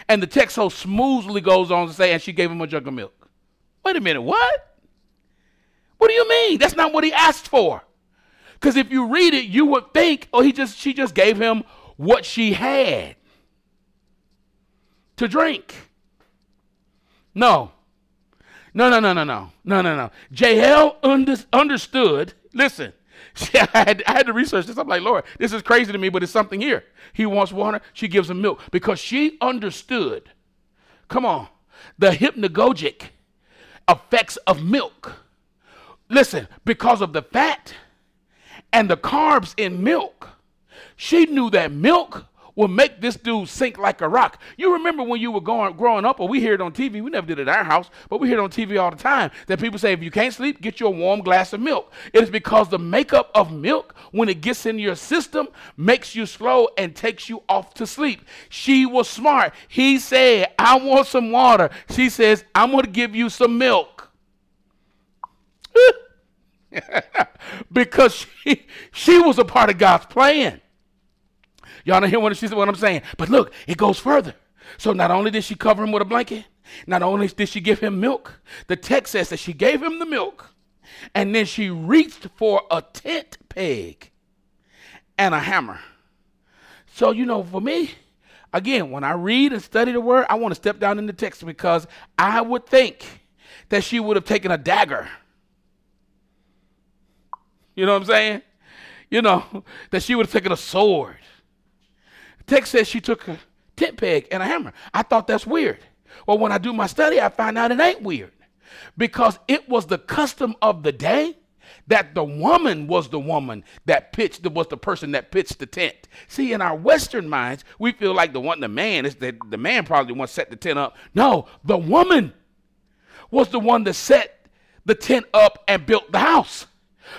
And the text so smoothly goes on to say, and she gave him a jug of milk. Wait a minute, what? What do you mean? That's not what he asked for. Because if you read it, you would think, oh, he just she just gave him what she had to drink. No. No, no, no, no, no. No, no, no. Jael under, understood. Listen, *laughs* she, I, had, I had to research this. I'm like, Lord, this is crazy to me, but it's something here. He wants water. She gives him milk because she understood. Come on. The hypnagogic effects of milk. Listen, because of the fat and the carbs in milk, she knew that milk will make this dude sink like a rock. You remember when you were going, growing up, or we hear it on TV, we never did it at our house, but we hear it on TV all the time, that people say, if you can't sleep, get you a warm glass of milk. It is because the makeup of milk, when it gets in your system, makes you slow and takes you off to sleep. She was smart. He said, I want some water. She says, I'm going to give you some milk. *laughs* *laughs* because she, she was a part of God's plan. Y'all don't hear what, she, what I'm saying? But look, it goes further. So not only did she cover him with a blanket, not only did she give him milk, the text says that she gave him the milk, and then she reached for a tent peg and a hammer. So, you know, for me, again, when I read and study the word, I want to step down in the text because I would think that she would have taken a dagger you know what I'm saying? You know, *laughs* that she would have taken a sword. The text says she took a tent peg and a hammer. I thought that's weird. Well, when I do my study, I find out it ain't weird because it was the custom of the day that the woman was the woman that pitched was the person that pitched the tent. See, in our Western minds, we feel like the one the man is the, the man probably one set the tent up. No, the woman was the one that set the tent up and built the house.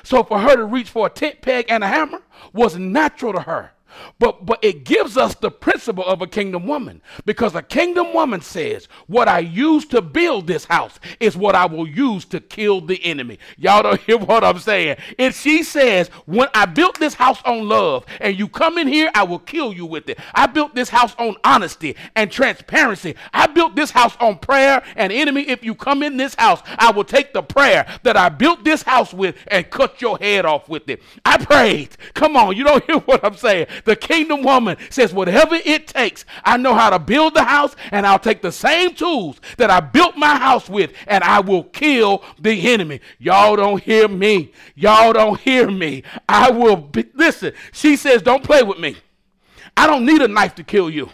So for her to reach for a tent peg and a hammer was natural to her. But but it gives us the principle of a kingdom woman because a kingdom woman says, "What I use to build this house is what I will use to kill the enemy." Y'all don't *laughs* hear what I'm saying? If she says, "When I built this house on love and you come in here, I will kill you with it. I built this house on honesty and transparency. I built this house on prayer and enemy, if you come in this house, I will take the prayer that I built this house with and cut your head off with it." I prayed. Come on, you don't *laughs* hear what I'm saying? The kingdom woman says, whatever it takes, I know how to build the house, and I'll take the same tools that I built my house with, and I will kill the enemy. Y'all don't hear me. Y'all don't hear me. I will be, listen. She says, don't play with me. I don't need a knife to kill you.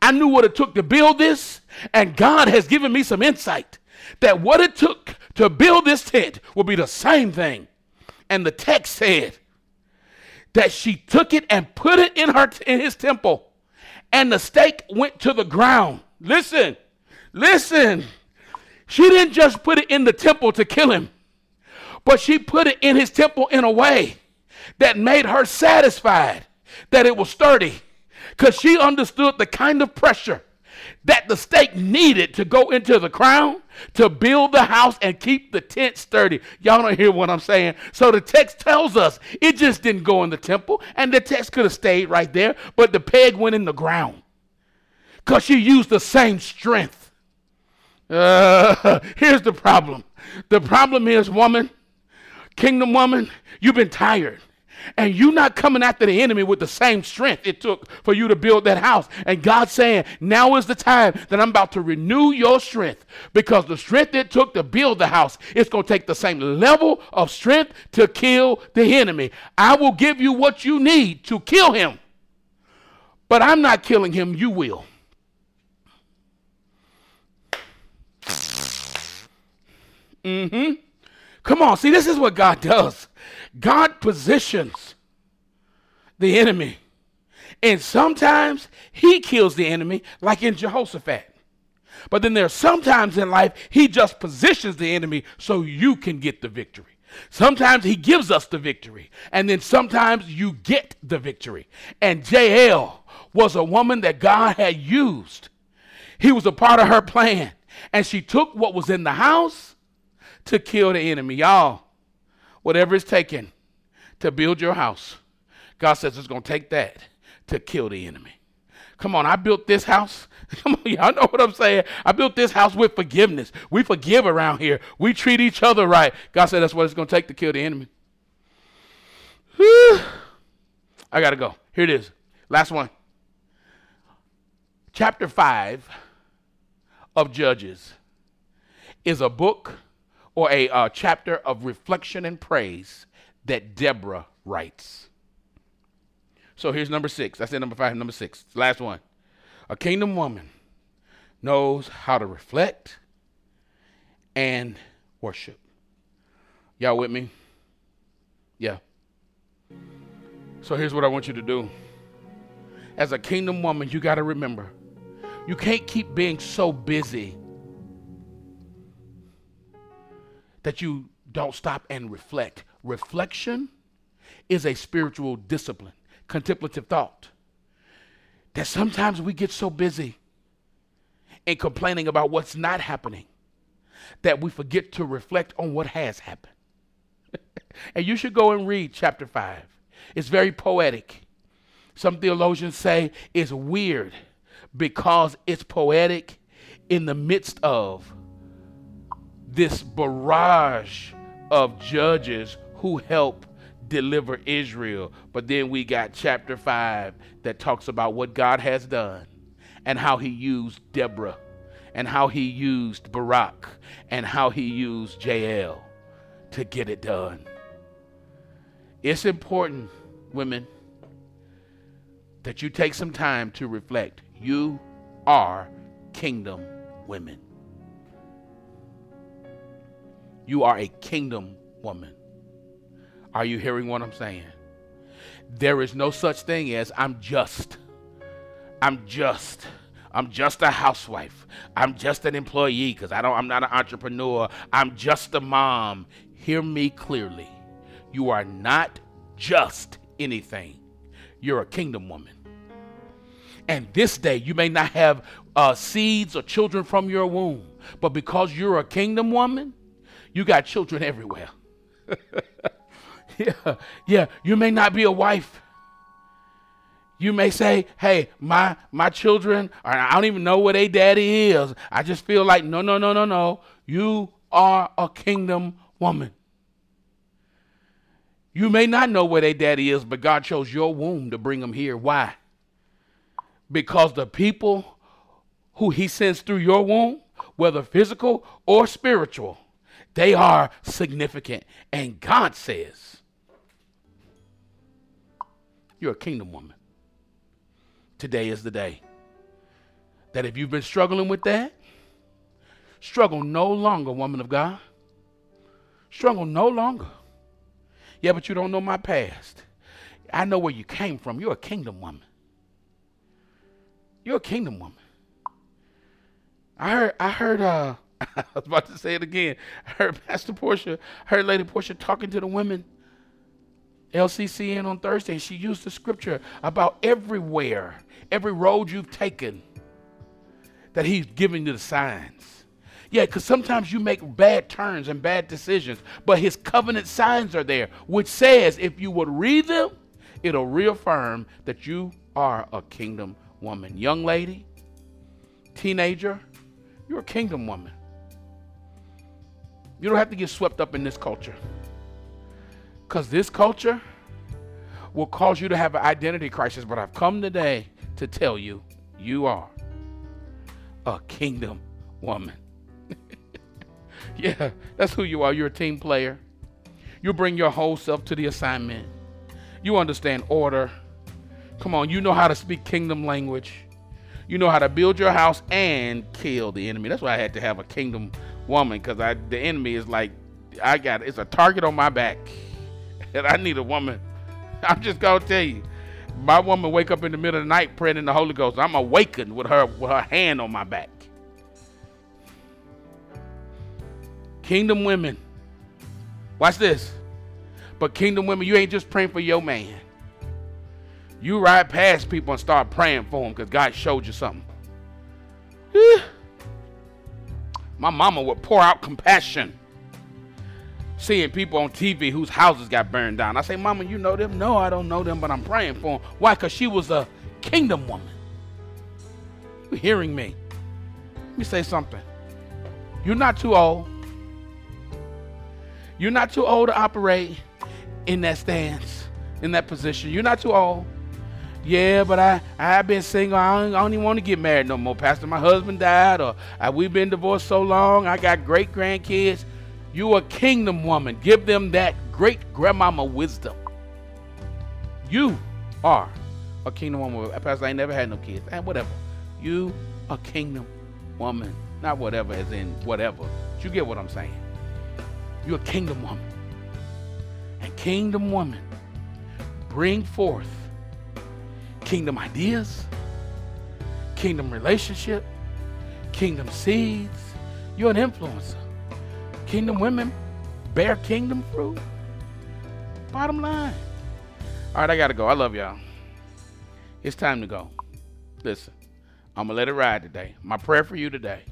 I knew what it took to build this, and God has given me some insight that what it took to build this tent will be the same thing. And the text said, that she took it and put it in her in his temple. And the stake went to the ground. Listen listen. She didn't just put it in the temple to kill him but she put it in his temple in a way that made her satisfied that it was sturdy because she understood the kind of pressure that the stake needed to go into the crown to build the house and keep the tent sturdy. Y'all don't hear what I'm saying. So the text tells us it just didn't go in the temple, and the text could have stayed right there, but the peg went in the ground because she used the same strength. Uh, *laughs* here's the problem the problem is, woman, kingdom woman, you've been tired and you not coming after the enemy with the same strength it took for you to build that house. And God saying, now is the time that I'm about to renew your strength because the strength it took to build the house, it's going to take the same level of strength to kill the enemy. I will give you what you need to kill him, but I'm not killing him, you will. Mm-hmm. Come on, see, this is what God does. God positions the enemy. And sometimes he kills the enemy, like in Jehoshaphat. But then there are sometimes in life he just positions the enemy so you can get the victory. Sometimes he gives us the victory, and then sometimes you get the victory. And Jael was a woman that God had used. He was a part of her plan, and she took what was in the house to kill the enemy. Y'all, whatever it's taken to build your house, God says it's going to take that to kill the enemy. Come on, I built this house. *laughs* Come on, y'all know what I'm saying. I built this house with forgiveness. We forgive around here. We treat each other right. God said that's what it's going to take to kill the enemy. *sighs* I got to go. Here it is. Last one. Chapter 5 of Judges is a book or a uh, chapter of reflection and praise that Deborah writes. So here's number six. I said number five, number six. Last one. A kingdom woman knows how to reflect and worship. Y'all with me? Yeah. So here's what I want you to do. As a kingdom woman, you got to remember you can't keep being so busy that you don't stop and reflect. Reflection is a spiritual discipline, contemplative thought. That sometimes we get so busy in complaining about what's not happening that we forget to reflect on what has happened. *laughs* and you should go and read chapter 5. It's very poetic. Some theologians say it's weird because it's poetic in the midst of this barrage of judges who help deliver Israel. But then we got chapter 5 that talks about what God has done and how he used Deborah and how he used Barak and how he used Jael to get it done. It's important, women, that you take some time to reflect. You are kingdom women. You are a kingdom woman. Are you hearing what I'm saying? There is no such thing as I'm just. I'm just. I'm just a housewife. I'm just an employee because I don't I'm not an entrepreneur. I'm just a mom. Hear me clearly. You are not just anything. You're a kingdom woman. And this day you may not have uh, seeds or children from your womb, but because you're a kingdom woman, you got children everywhere. *laughs* yeah, yeah. You may not be a wife. You may say, "Hey, my my children, I don't even know where their daddy is. I just feel like no, no, no, no, no. You are a kingdom woman. You may not know where their daddy is, but God chose your womb to bring them here. Why? Because the people who He sends through your womb, whether physical or spiritual, they are significant. And God says, You're a kingdom woman. Today is the day that if you've been struggling with that, struggle no longer, woman of God. Struggle no longer. Yeah, but you don't know my past. I know where you came from. You're a kingdom woman. You're a kingdom woman. I heard I heard uh *laughs* I was about to say it again. I heard Pastor Portia, heard Lady Portia talking to the women LCCN on Thursday, and she used the scripture about everywhere, every road you've taken, that He's giving you the signs. Yeah, because sometimes you make bad turns and bad decisions, but His covenant signs are there, which says if you would read them, it'll reaffirm that you are a kingdom woman. Young lady, teenager, you're a kingdom woman. You don't have to get swept up in this culture. Because this culture will cause you to have an identity crisis. But I've come today to tell you, you are a kingdom woman. *laughs* yeah, that's who you are. You're a team player. You bring your whole self to the assignment. You understand order. Come on, you know how to speak kingdom language. You know how to build your house and kill the enemy. That's why I had to have a kingdom woman because I the enemy is like I got it's a target on my back *laughs* and I need a woman. *laughs* I'm just gonna tell you, my woman wake up in the middle of the night praying in the Holy Ghost. I'm awakened with her with her hand on my back. Kingdom women, watch this. But kingdom women, you ain't just praying for your man. You ride past people and start praying for them because God showed you something. My mama would pour out compassion seeing people on TV whose houses got burned down. I say, Mama, you know them? No, I don't know them, but I'm praying for them. Why? Because she was a kingdom woman. You hearing me? Let me say something. You're not too old. You're not too old to operate in that stance, in that position. You're not too old. Yeah, but I I've been single. I don't, I don't even want to get married no more, Pastor. My husband died, or uh, we've been divorced so long. I got great grandkids. You a kingdom woman. Give them that great grandmama wisdom. You are a kingdom woman. Pastor, I ain't never had no kids. And whatever. You a kingdom woman. Not whatever as in whatever. But you get what I'm saying. You're a kingdom woman. And kingdom woman bring forth kingdom ideas, kingdom relationship, kingdom seeds. You're an influencer. Kingdom women bear kingdom fruit. Bottom line. All right, I got to go. I love y'all. It's time to go. Listen, I'm going to let it ride today. My prayer for you today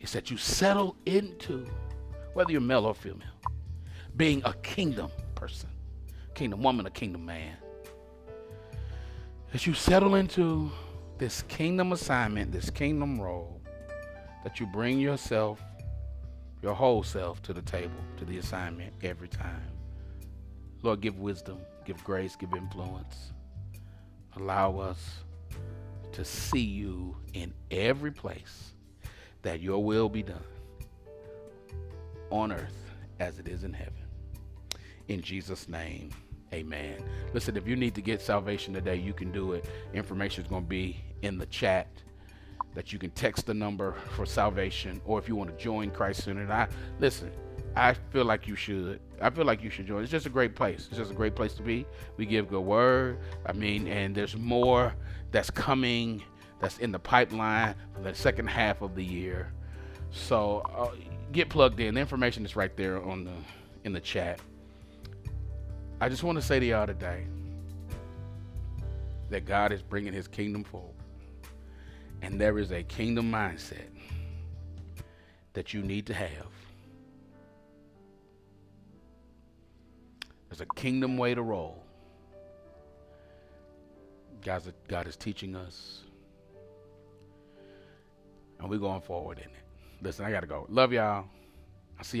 is that you settle into, whether you're male or female, being a kingdom person, kingdom woman, a kingdom man. As you settle into this kingdom assignment, this kingdom role, that you bring yourself your whole self to the table, to the assignment every time. Lord, give wisdom, give grace, give influence. Allow us to see you in every place that your will be done on earth as it is in heaven. In Jesus' name, amen. Listen, if you need to get salvation today, you can do it. Information is going to be in the chat. that you can text the number for salvation, or if you want to join Christ Centered. I listen. I feel like you should. I feel like you should join. It's just a great place. It's just a great place to be. We give good word. I mean, and there's more that's coming. That's in the pipeline for the second half of the year. So uh, get plugged in. The information is right there on the in the chat. I just want to say to y'all today that God is bringing His kingdom forward, and there is a kingdom mindset that you need to have. There's a kingdom way to roll. Guys, God is teaching us, and we're going forward in it. Listen, I gotta go. Love y'all. I'll see y'all.